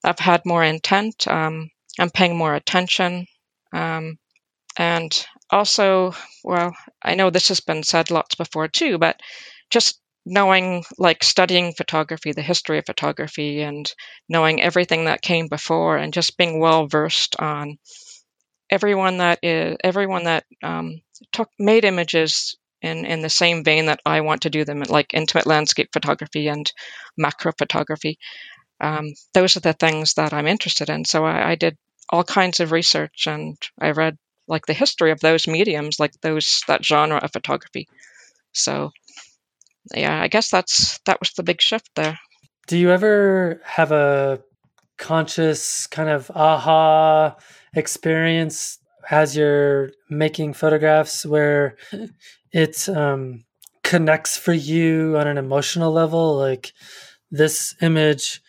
I've had more intent. Um, I'm paying more attention. Um, and also, well, I know this has been said lots before too, but just knowing like studying photography the history of photography and knowing everything that came before and just being well versed on everyone that is everyone that um, took made images in in the same vein that I want to do them like intimate landscape photography and macro photography. Um, those are the things that I'm interested in. So I, I did all kinds of research and I read like the history of those mediums like those that genre of photography. So yeah, I guess that's that was the big shift there. Do you ever have a conscious kind of aha experience as you're making photographs where it um, connects for you on an emotional level? Like this image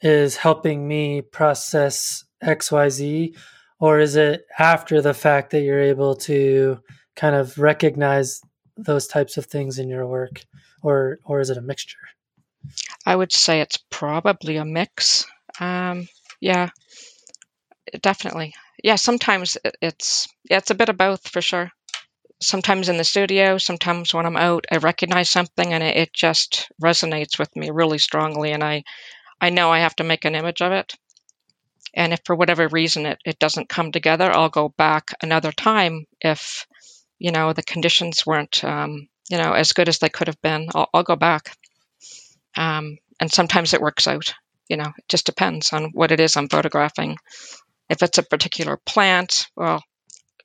is helping me process XYZ? Or is it after the fact that you're able to kind of recognize those types of things in your work, or or is it a mixture? I would say it's probably a mix. Um, yeah, definitely. Yeah, sometimes it's yeah, it's a bit of both for sure. Sometimes in the studio, sometimes when I'm out, I recognize something and it, it just resonates with me really strongly, and I I know I have to make an image of it. And if for whatever reason it, it doesn't come together, I'll go back another time if you know the conditions weren't um, you know as good as they could have been. I'll, I'll go back. Um, and sometimes it works out you know it just depends on what it is i'm photographing. If it's a particular plant well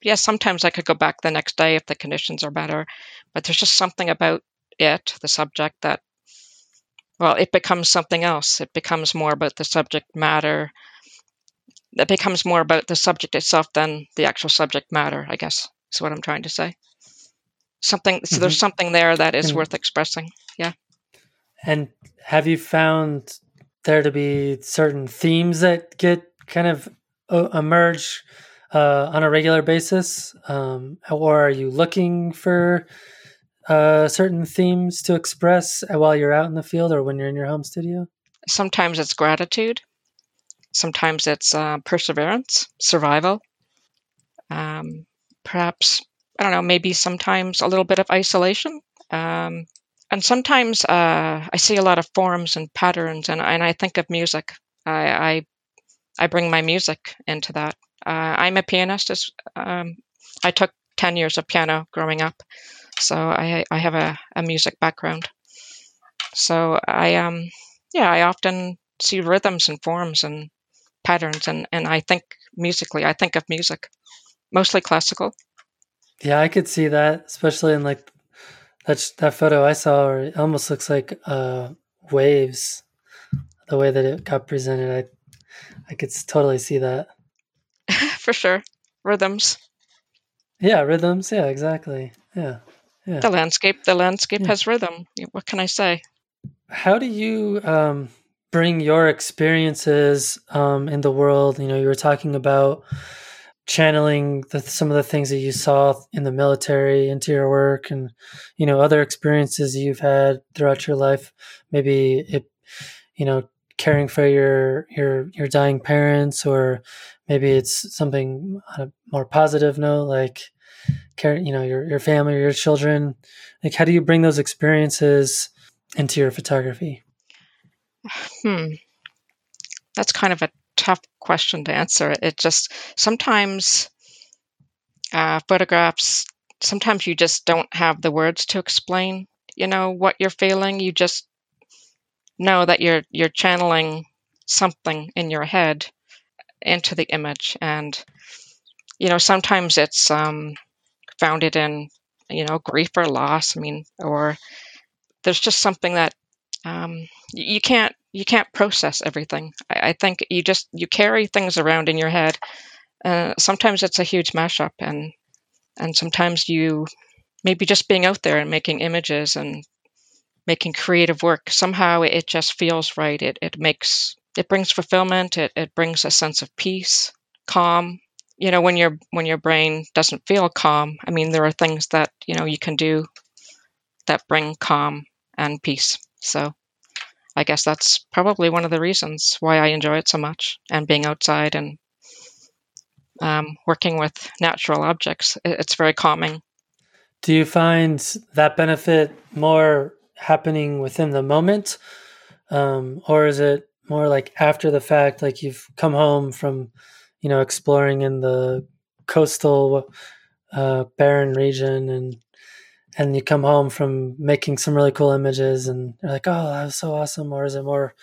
yes yeah, sometimes i could go back the next day if the conditions are better but there's just something about it the subject that well it becomes something else. It becomes more about the subject matter. It becomes more about the subject itself than the actual subject matter i guess is what I'm trying to say. Something so mm-hmm. there's something there that is and, worth expressing. Yeah. And have you found there to be certain themes that get kind of uh, emerge uh, on a regular basis, um, or are you looking for uh, certain themes to express while you're out in the field or when you're in your home studio? Sometimes it's gratitude. Sometimes it's uh, perseverance, survival. Um, perhaps I don't know, maybe sometimes a little bit of isolation. Um, and sometimes uh, I see a lot of forms and patterns, and, and I think of music. I, I, I bring my music into that. Uh, I'm a pianist. As, um, I took 10 years of piano growing up, so I, I have a, a music background. So I, um, yeah, I often see rhythms and forms and patterns, and, and I think musically, I think of music mostly classical. Yeah, I could see that, especially in like that that photo I saw. Where it almost looks like uh, waves. The way that it got presented, I I could totally see that. (laughs) For sure, rhythms. Yeah, rhythms. Yeah, exactly. Yeah, yeah. The landscape. The landscape yeah. has rhythm. What can I say? How do you um, bring your experiences um, in the world? You know, you were talking about channeling the, some of the things that you saw in the military into your work and you know other experiences you've had throughout your life. Maybe it you know caring for your your your dying parents or maybe it's something on a more positive note like care you know your your family or your children. Like how do you bring those experiences into your photography? Hmm. That's kind of a tough question to answer. It just sometimes uh, photographs, sometimes you just don't have the words to explain, you know, what you're feeling. You just know that you're you're channeling something in your head into the image, and you know, sometimes it's um, founded in you know grief or loss. I mean, or there's just something that um, you can't you can't process everything. I, I, think you just you carry things around in your head. Uh, sometimes it's a huge mashup, and and sometimes you maybe just being out there and making images and making creative work, somehow it just feels right. It it makes it brings fulfillment. It it brings a sense of peace, calm. You know, when your when your brain doesn't feel calm, I mean, there are things that you know you can do that bring calm and peace. So I guess that's probably one of the reasons why I enjoy it so much and being outside and um, working with natural objects. It's very calming. Do you find that benefit more happening within the moment? Um, or is it more like after the fact, like you've come home from, you know, exploring in the coastal uh, barren region and and you come home from making some really cool images and you're like, oh, that was so awesome? Or is it more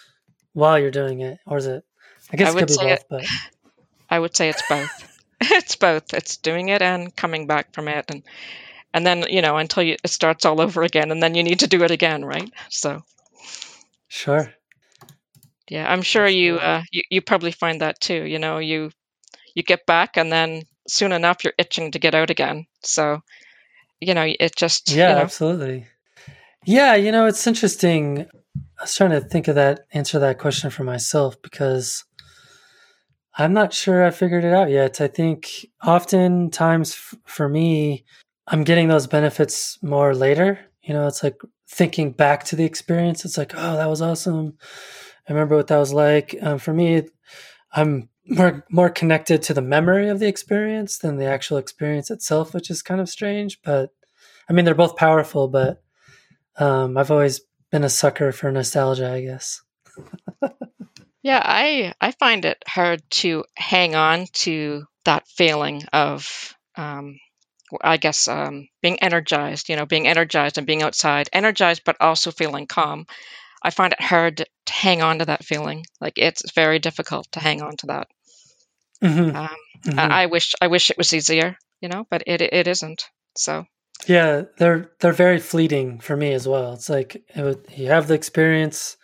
while you're doing it? Or is it, I guess I it could be both, it, but. (laughs) I would say it's both. (laughs) it's both. It's doing it and coming back from it. And, and then, you know, until you, it starts all over again and then you need to do it again, right? So. Sure. Yeah, I'm sure you, uh, you, you probably find that too. You know, you, you get back and then soon enough you're itching to get out again. So, you know, it just yeah, you know. absolutely. Yeah, you know, it's interesting. I was trying to think of that answer that question for myself because I'm not sure I figured it out yet. I think oftentimes f- for me, I'm getting those benefits more later. You know, it's like thinking back to the experience. It's like, oh, that was awesome. I remember what that was like. Um, for me, I'm more more connected to the memory of the experience than the actual experience itself, which is kind of strange. But I mean, they're both powerful. But um, I've always been a sucker for nostalgia, I guess. (laughs) yeah, I I find it hard to hang on to that feeling of. Um, I guess um, being energized, you know, being energized and being outside, energized, but also feeling calm. I find it hard to hang on to that feeling. Like it's very difficult to hang on to that. Mm-hmm. Um, mm-hmm. I wish I wish it was easier, you know, but it it isn't. So yeah, they're they're very fleeting for me as well. It's like it you have the experience,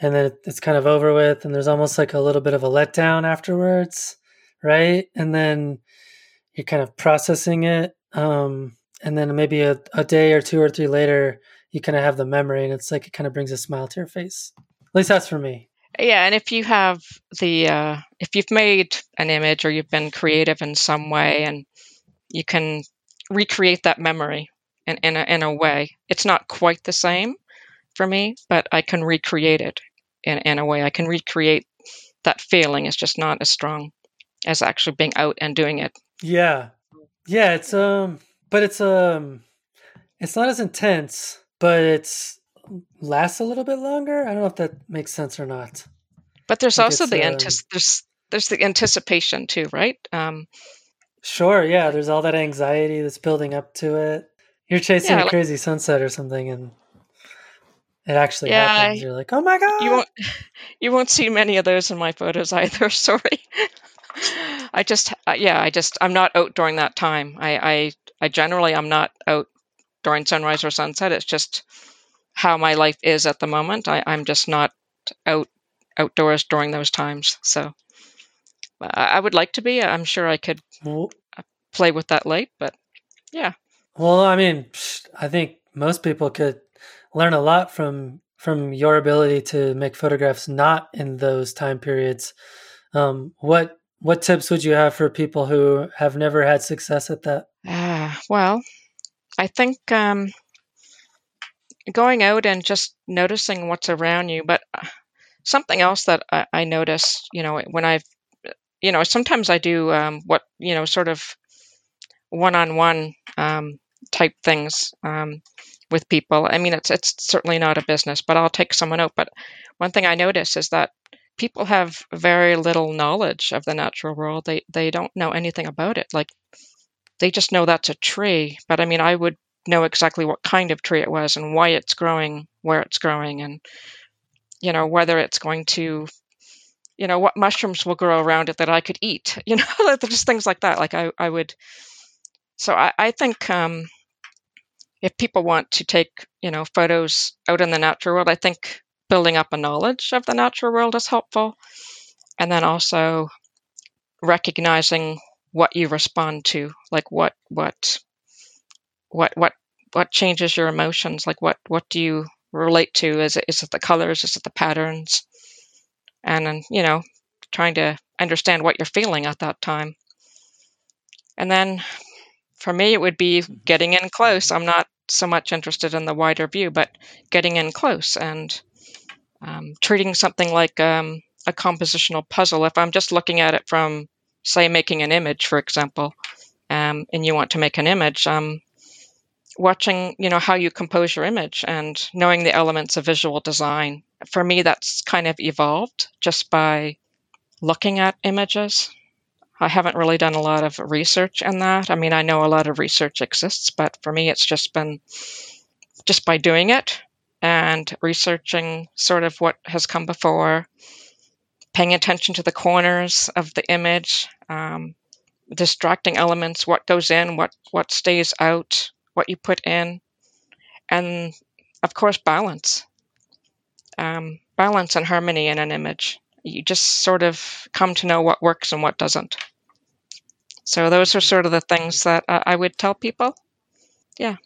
and then it's kind of over with, and there's almost like a little bit of a letdown afterwards, right? And then you're kind of processing it, um, and then maybe a, a day or two or three later, you kind of have the memory, and it's like it kind of brings a smile to your face. At least that's for me. Yeah, and if you have the uh, if you've made an image or you've been creative in some way, and you can recreate that memory in in a, in a way, it's not quite the same for me, but I can recreate it in in a way. I can recreate that feeling. It's just not as strong as actually being out and doing it. Yeah, yeah. It's um, but it's um, it's not as intense, but it's lasts a little bit longer. I don't know if that makes sense or not. But there's also the um, antis- there's there's the anticipation too, right? Um, sure, yeah. There's all that anxiety that's building up to it. You're chasing yeah, a crazy like, sunset or something, and it actually yeah, happens. You're like, oh my god! You won't (laughs) you won't see many of those in my photos (laughs) either. Sorry. I just uh, yeah, I just I'm not out during that time. I I I generally I'm not out during sunrise or sunset. It's just how my life is at the moment. I, I'm just not out outdoors during those times. So I would like to be. I'm sure I could well, play with that light, but yeah. Well, I mean, I think most people could learn a lot from from your ability to make photographs not in those time periods. Um, what what tips would you have for people who have never had success at that? Uh, well, I think um, going out and just noticing what's around you. But uh, something else that I, I notice, you know, when I've, you know, sometimes I do um, what, you know, sort of one on one type things um, with people. I mean, it's, it's certainly not a business, but I'll take someone out. But one thing I notice is that people have very little knowledge of the natural world. They, they don't know anything about it. Like, they just know that's a tree. But I mean, I would know exactly what kind of tree it was and why it's growing where it's growing and you know whether it's going to you know what mushrooms will grow around it that i could eat (laughs) you know (laughs) just things like that. Like i, I would so i, I think um, if people want to take you know photos out in the natural world i think building up a knowledge of the natural world is helpful. And then also recognizing what you respond to like what what what what what changes your emotions like what what do you relate to? Is it, is it the colors? Is it the patterns? And, then, you know, trying to understand what you're feeling at that time. And then for me, it would be getting in close. I'm not so much interested in the wider view, but getting in close and um, treating something like um, a compositional puzzle. If I'm just looking at it from, say, making an image, for example, um, and you want to make an image, um, watching, you know, how you compose your image and knowing the elements of visual design. For me, that's kind of evolved just by looking at images. I haven't really done a lot of research in that. I mean, I know a lot of research exists, but for me, it's just been just by doing it and researching sort of what has come before, paying attention to the corners of the image, um, distracting elements, what goes in, what what stays out, what you put in, and of course balance, um, balance and harmony in an image. You just sort of come to know what works and what doesn't. So those are sort of the things that I would tell people. Yeah.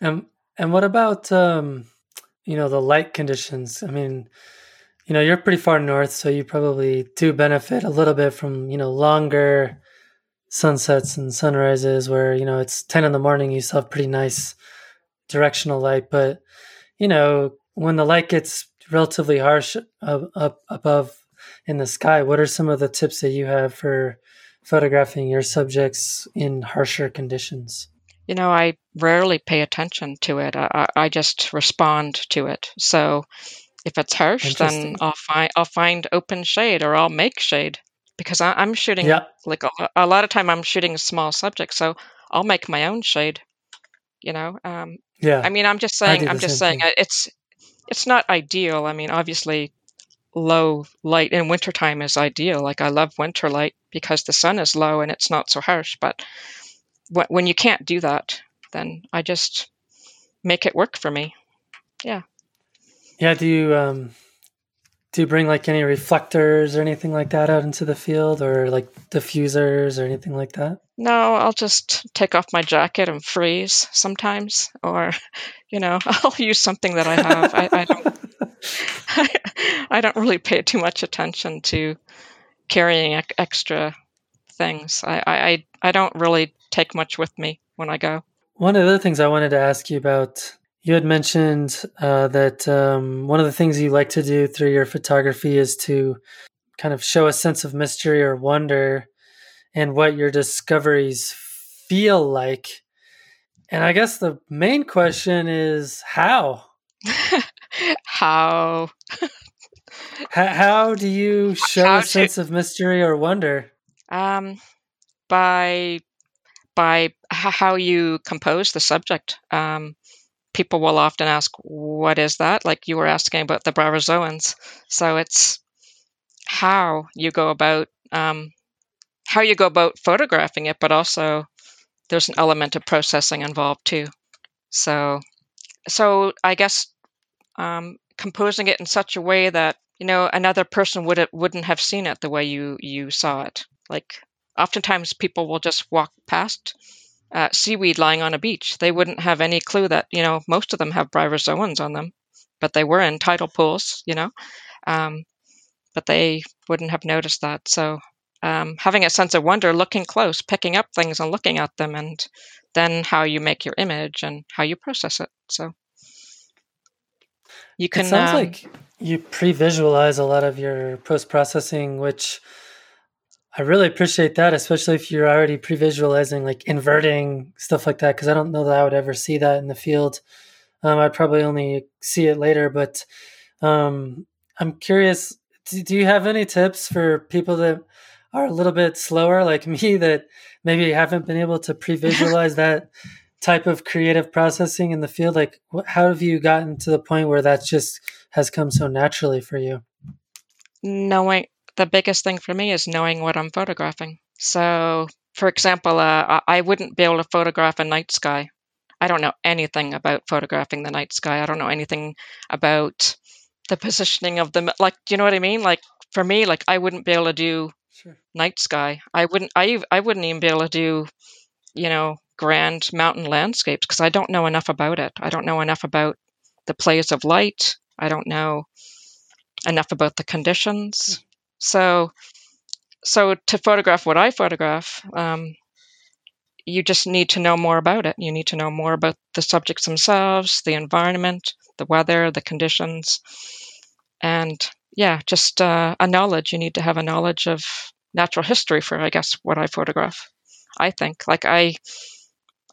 Um, and what about um, you know the light conditions? I mean, you know, you're pretty far north, so you probably do benefit a little bit from, you know, longer sunsets and sunrises where, you know, it's 10 in the morning, you still have pretty nice directional light. But, you know, when the light gets relatively harsh up, up above in the sky, what are some of the tips that you have for photographing your subjects in harsher conditions? You know, I rarely pay attention to it. I, I just respond to it. So if it's harsh, then I'll find I'll find open shade or I'll make shade because I, am shooting yeah. like a, a, lot of time I'm shooting small subjects, so I'll make my own shade. You know, um, yeah. I mean, I'm just saying. I'm just saying thing. it's it's not ideal. I mean, obviously, low light in wintertime is ideal. Like I love winter light because the sun is low and it's not so harsh. But when you can't do that, then I just make it work for me. Yeah. Yeah. Do you um, do you bring like any reflectors or anything like that out into the field, or like diffusers or anything like that? No, I'll just take off my jacket and freeze sometimes, or (laughs) you know, (laughs) I'll use something that I have. I, I don't. I, (laughs) I, don't really pay too much attention to carrying extra things. I, I I don't really take much with me when I go. One of the things I wanted to ask you about you had mentioned uh, that um, one of the things you like to do through your photography is to kind of show a sense of mystery or wonder and what your discoveries feel like. And I guess the main question is how? (laughs) how? how do you show how a sense to... of mystery or wonder? Um, by by how you compose the subject. Um, people will often ask, What is that? Like you were asking about the bryozoans. So it's how you go about um, how you go about photographing it, but also there's an element of processing involved too. So, so I guess um, composing it in such a way that you know another person would wouldn't have seen it the way you you saw it. Like oftentimes people will just walk past uh, seaweed lying on a beach. They wouldn't have any clue that, you know, most of them have bryozoans on them, but they were in tidal pools, you know, um, but they wouldn't have noticed that. So um, having a sense of wonder, looking close, picking up things and looking at them, and then how you make your image and how you process it. So you can. It sounds um, like you pre-visualize a lot of your post-processing, which I really appreciate that, especially if you're already pre-visualizing like inverting stuff like that, because I don't know that I would ever see that in the field. Um, I'd probably only see it later, but um, I'm curious. Do, do, you have any tips for people that are a little bit slower, like (laughs) me, that maybe haven't been able to pre-visualize that type of creative processing in the field? Like, wh- how have you gotten to the point where that just has come so naturally for you? Knowing the biggest thing for me is knowing what I'm photographing. So, for example, uh, I wouldn't be able to photograph a night sky. I don't know anything about photographing the night sky. I don't know anything about the positioning of the like. Do you know what I mean? Like for me, like I wouldn't be able to do sure. night sky. I wouldn't. I I wouldn't even be able to do, you know, grand mountain landscapes because I don't know enough about it. I don't know enough about the plays of light. I don't know enough about the conditions. So, so to photograph what I photograph, um, you just need to know more about it. You need to know more about the subjects themselves, the environment, the weather, the conditions, and yeah, just uh, a knowledge. You need to have a knowledge of natural history for, I guess, what I photograph. I think like I,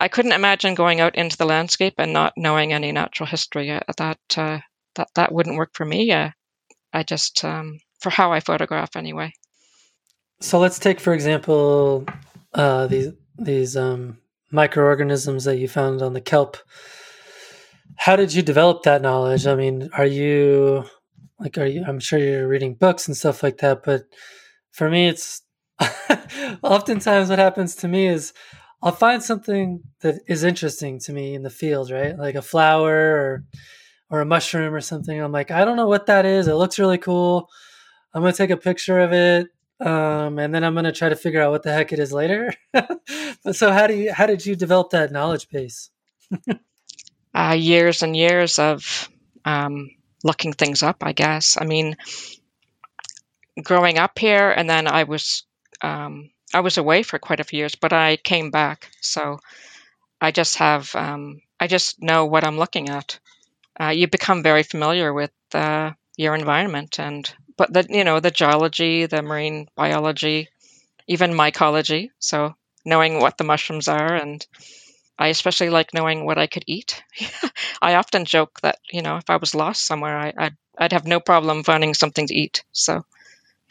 I couldn't imagine going out into the landscape and not knowing any natural history. Uh, that uh, that that wouldn't work for me. Uh, I just um, for how I photograph anyway. So let's take, for example, uh, these these um, microorganisms that you found on the kelp. How did you develop that knowledge? I mean, are you like are you? I'm sure you're reading books and stuff like that, but for me, it's (laughs) oftentimes what happens to me is I'll find something that is interesting to me in the field, right? Like a flower or or a mushroom or something. I'm like, I don't know what that is. It looks really cool. I'm gonna take a picture of it, um, and then I'm gonna try to figure out what the heck it is later. (laughs) but so, how do you how did you develop that knowledge base? uh, years and years of um, looking things up. I guess. I mean, growing up here, and then I was um, I was away for quite a few years, but I came back, so I just have um, I just know what I'm looking at uh, you become very familiar with uh, your environment and but the you know the geology the marine biology even mycology. So knowing what the mushrooms are and i especially like knowing what i could eat. (laughs) I often joke that you know if i was lost somewhere I, I'd, I'd have no problem finding something to eat. So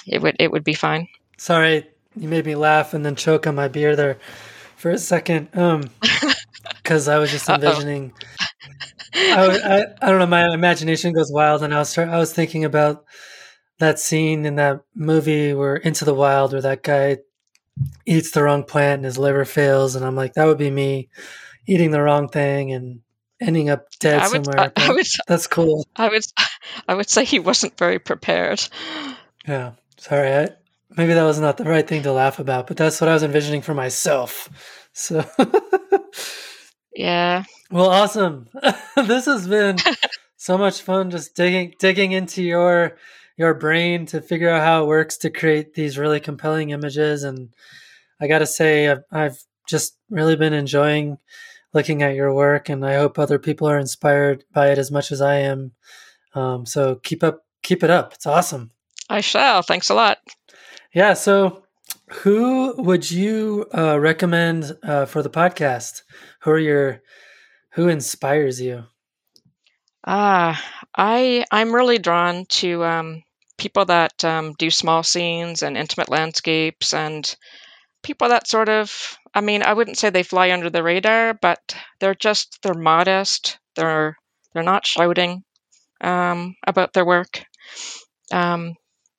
it would it would be fine. Sorry you made me laugh and then choke on my beer there for a second. Um (laughs) because i was just envisioning I, I, I don't know. My imagination goes wild, and I was I was thinking about that scene in that movie where Into the Wild, where that guy eats the wrong plant and his liver fails, and I'm like, that would be me eating the wrong thing and ending up dead I would, somewhere. I, I would, that's cool. I would, I would say he wasn't very prepared. Yeah, sorry. I, maybe that was not the right thing to laugh about, but that's what I was envisioning for myself. So. (laughs) yeah. Well, awesome. (laughs) this has been so much fun just digging digging into your your brain to figure out how it works to create these really compelling images and I got to say I've, I've just really been enjoying looking at your work and I hope other people are inspired by it as much as I am. Um, so keep up keep it up. It's awesome. I shall. Thanks a lot. Yeah, so who would you uh, recommend uh, for the podcast? Who are your who inspires you? Ah, I I'm really drawn to um, people that um, do small scenes and intimate landscapes, and people that sort of I mean I wouldn't say they fly under the radar, but they're just they're modest. They're they're not shouting um, about their work, um,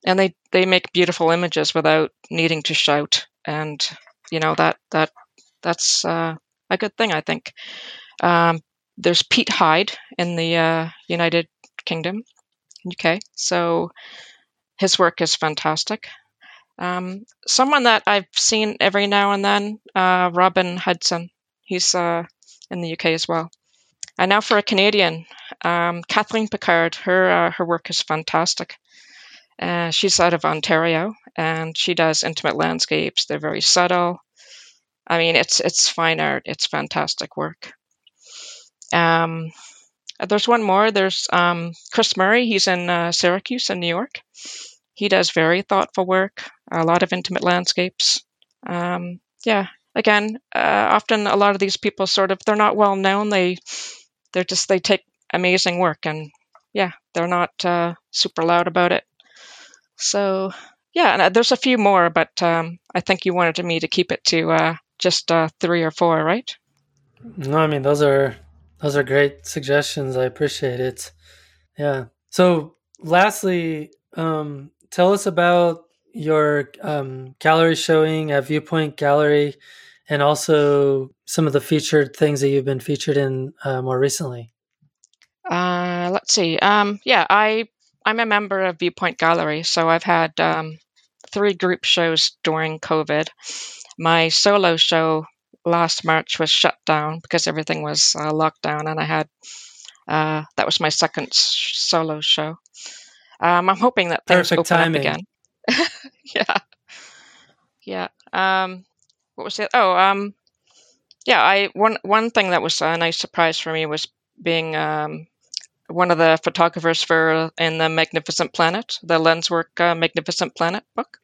and they they make beautiful images without needing to shout. And you know that that that's uh, a good thing, I think. Um, there's Pete Hyde in the uh, United Kingdom, UK. So his work is fantastic. Um, someone that I've seen every now and then, uh, Robin Hudson. He's uh, in the UK as well. And now for a Canadian, um, Kathleen Picard. Her uh, her work is fantastic. Uh, she's out of Ontario, and she does intimate landscapes. They're very subtle. I mean, it's it's fine art. It's fantastic work. Um, there's one more. There's um, Chris Murray. He's in uh, Syracuse in New York. He does very thoughtful work, a lot of intimate landscapes. Um, yeah, again, uh, often a lot of these people sort of they're not well known. They they're just they take amazing work, and yeah, they're not uh, super loud about it. So yeah, and uh, there's a few more, but um, I think you wanted me to keep it to uh, just uh, three or four, right? No, I mean those are those are great suggestions. I appreciate it. Yeah. So, lastly, um, tell us about your um, gallery showing at Viewpoint Gallery and also some of the featured things that you've been featured in uh, more recently. Uh, let's see. Um, yeah, I I'm a member of Viewpoint Gallery, so I've had um, three group shows during COVID. My solo show last March was shut down because everything was uh, locked down, and I had Uh, that was my second solo show. Um, I'm hoping that things Perfect open timing. up again. (laughs) yeah, yeah. Um, what was it? Oh, um, yeah. I one one thing that was a nice surprise for me was being um, one of the photographers for in the Magnificent Planet, the Lenswork uh, Magnificent Planet book.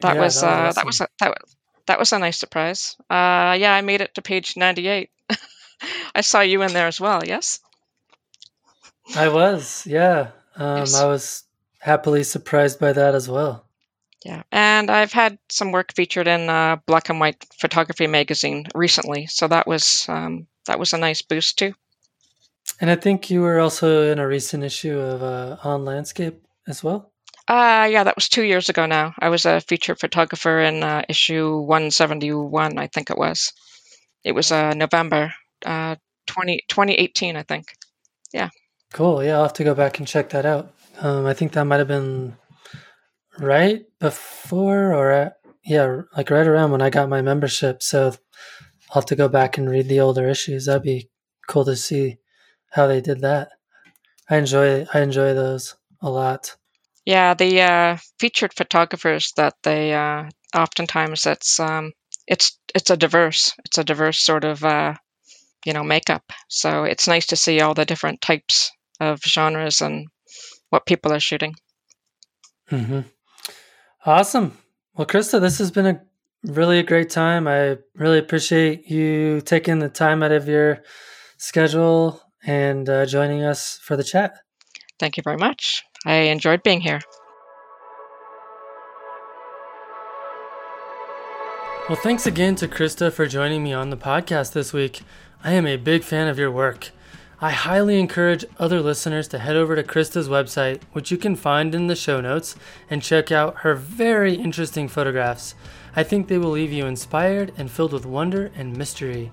That Yeah, was that was uh, awesome. that was a, that was that was a nice surprise. Uh, yeah, I made it to page ninety eight. (laughs) I saw you in there as well. Yes. I was, yeah. Um, Yes. I was happily surprised by that as well. Yeah, and I've had some work featured in uh, Black and White Photography magazine recently, so that was um, that was a nice boost too. And I think you were also in a recent issue of uh, On Landscape as well. Uh, yeah, that was two years ago now. I was a featured photographer in uh, issue 171, I think it was. It was uh, November uh, 20, 2018, I think. Yeah. Cool. Yeah, I'll have to go back and check that out. Um, I think that might have been right before or at, yeah, like right around when I got my membership. So I'll have to go back and read the older issues. That'd be cool to see how they did that. I enjoy I enjoy those a lot. Yeah, the uh, featured photographers that they uh, oftentimes it's um, it's it's a diverse it's a diverse sort of uh, you know makeup. So it's nice to see all the different types of genres and what people are shooting. hmm Awesome. Well, Krista, this has been a really a great time. I really appreciate you taking the time out of your schedule and uh, joining us for the chat. Thank you very much. I enjoyed being here. Well, thanks again to Krista for joining me on the podcast this week. I am a big fan of your work. I highly encourage other listeners to head over to Krista's website, which you can find in the show notes, and check out her very interesting photographs. I think they will leave you inspired and filled with wonder and mystery.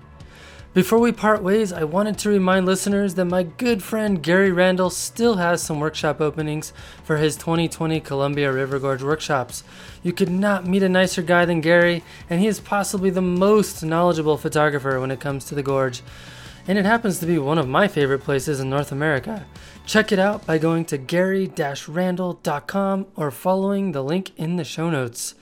Before we part ways, I wanted to remind listeners that my good friend Gary Randall still has some workshop openings for his 2020 Columbia River Gorge workshops. You could not meet a nicer guy than Gary, and he is possibly the most knowledgeable photographer when it comes to the gorge. And it happens to be one of my favorite places in North America. Check it out by going to gary-randall.com or following the link in the show notes.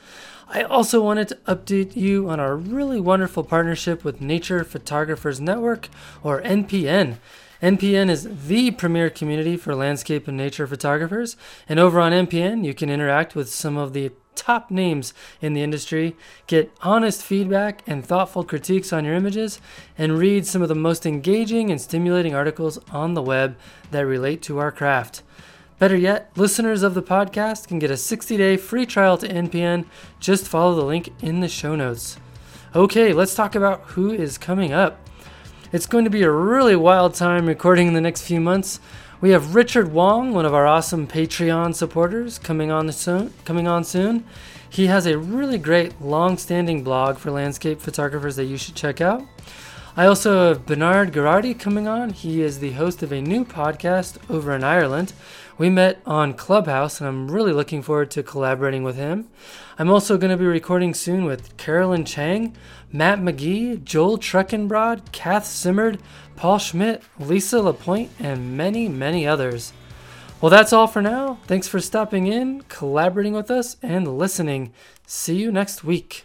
I also wanted to update you on our really wonderful partnership with Nature Photographers Network, or NPN. NPN is the premier community for landscape and nature photographers, and over on NPN, you can interact with some of the top names in the industry, get honest feedback and thoughtful critiques on your images, and read some of the most engaging and stimulating articles on the web that relate to our craft. Better yet, listeners of the podcast can get a 60 day free trial to NPN. Just follow the link in the show notes. Okay, let's talk about who is coming up. It's going to be a really wild time recording in the next few months. We have Richard Wong, one of our awesome Patreon supporters, coming on soon. Coming on soon. He has a really great long-standing blog for landscape photographers that you should check out. I also have Bernard Gerardi coming on. He is the host of a new podcast over in Ireland. We met on Clubhouse, and I'm really looking forward to collaborating with him. I'm also going to be recording soon with Carolyn Chang, Matt McGee, Joel Truckenbrod, Cath Simard, Paul Schmidt, Lisa Lapointe, and many, many others. Well, that's all for now. Thanks for stopping in, collaborating with us, and listening. See you next week.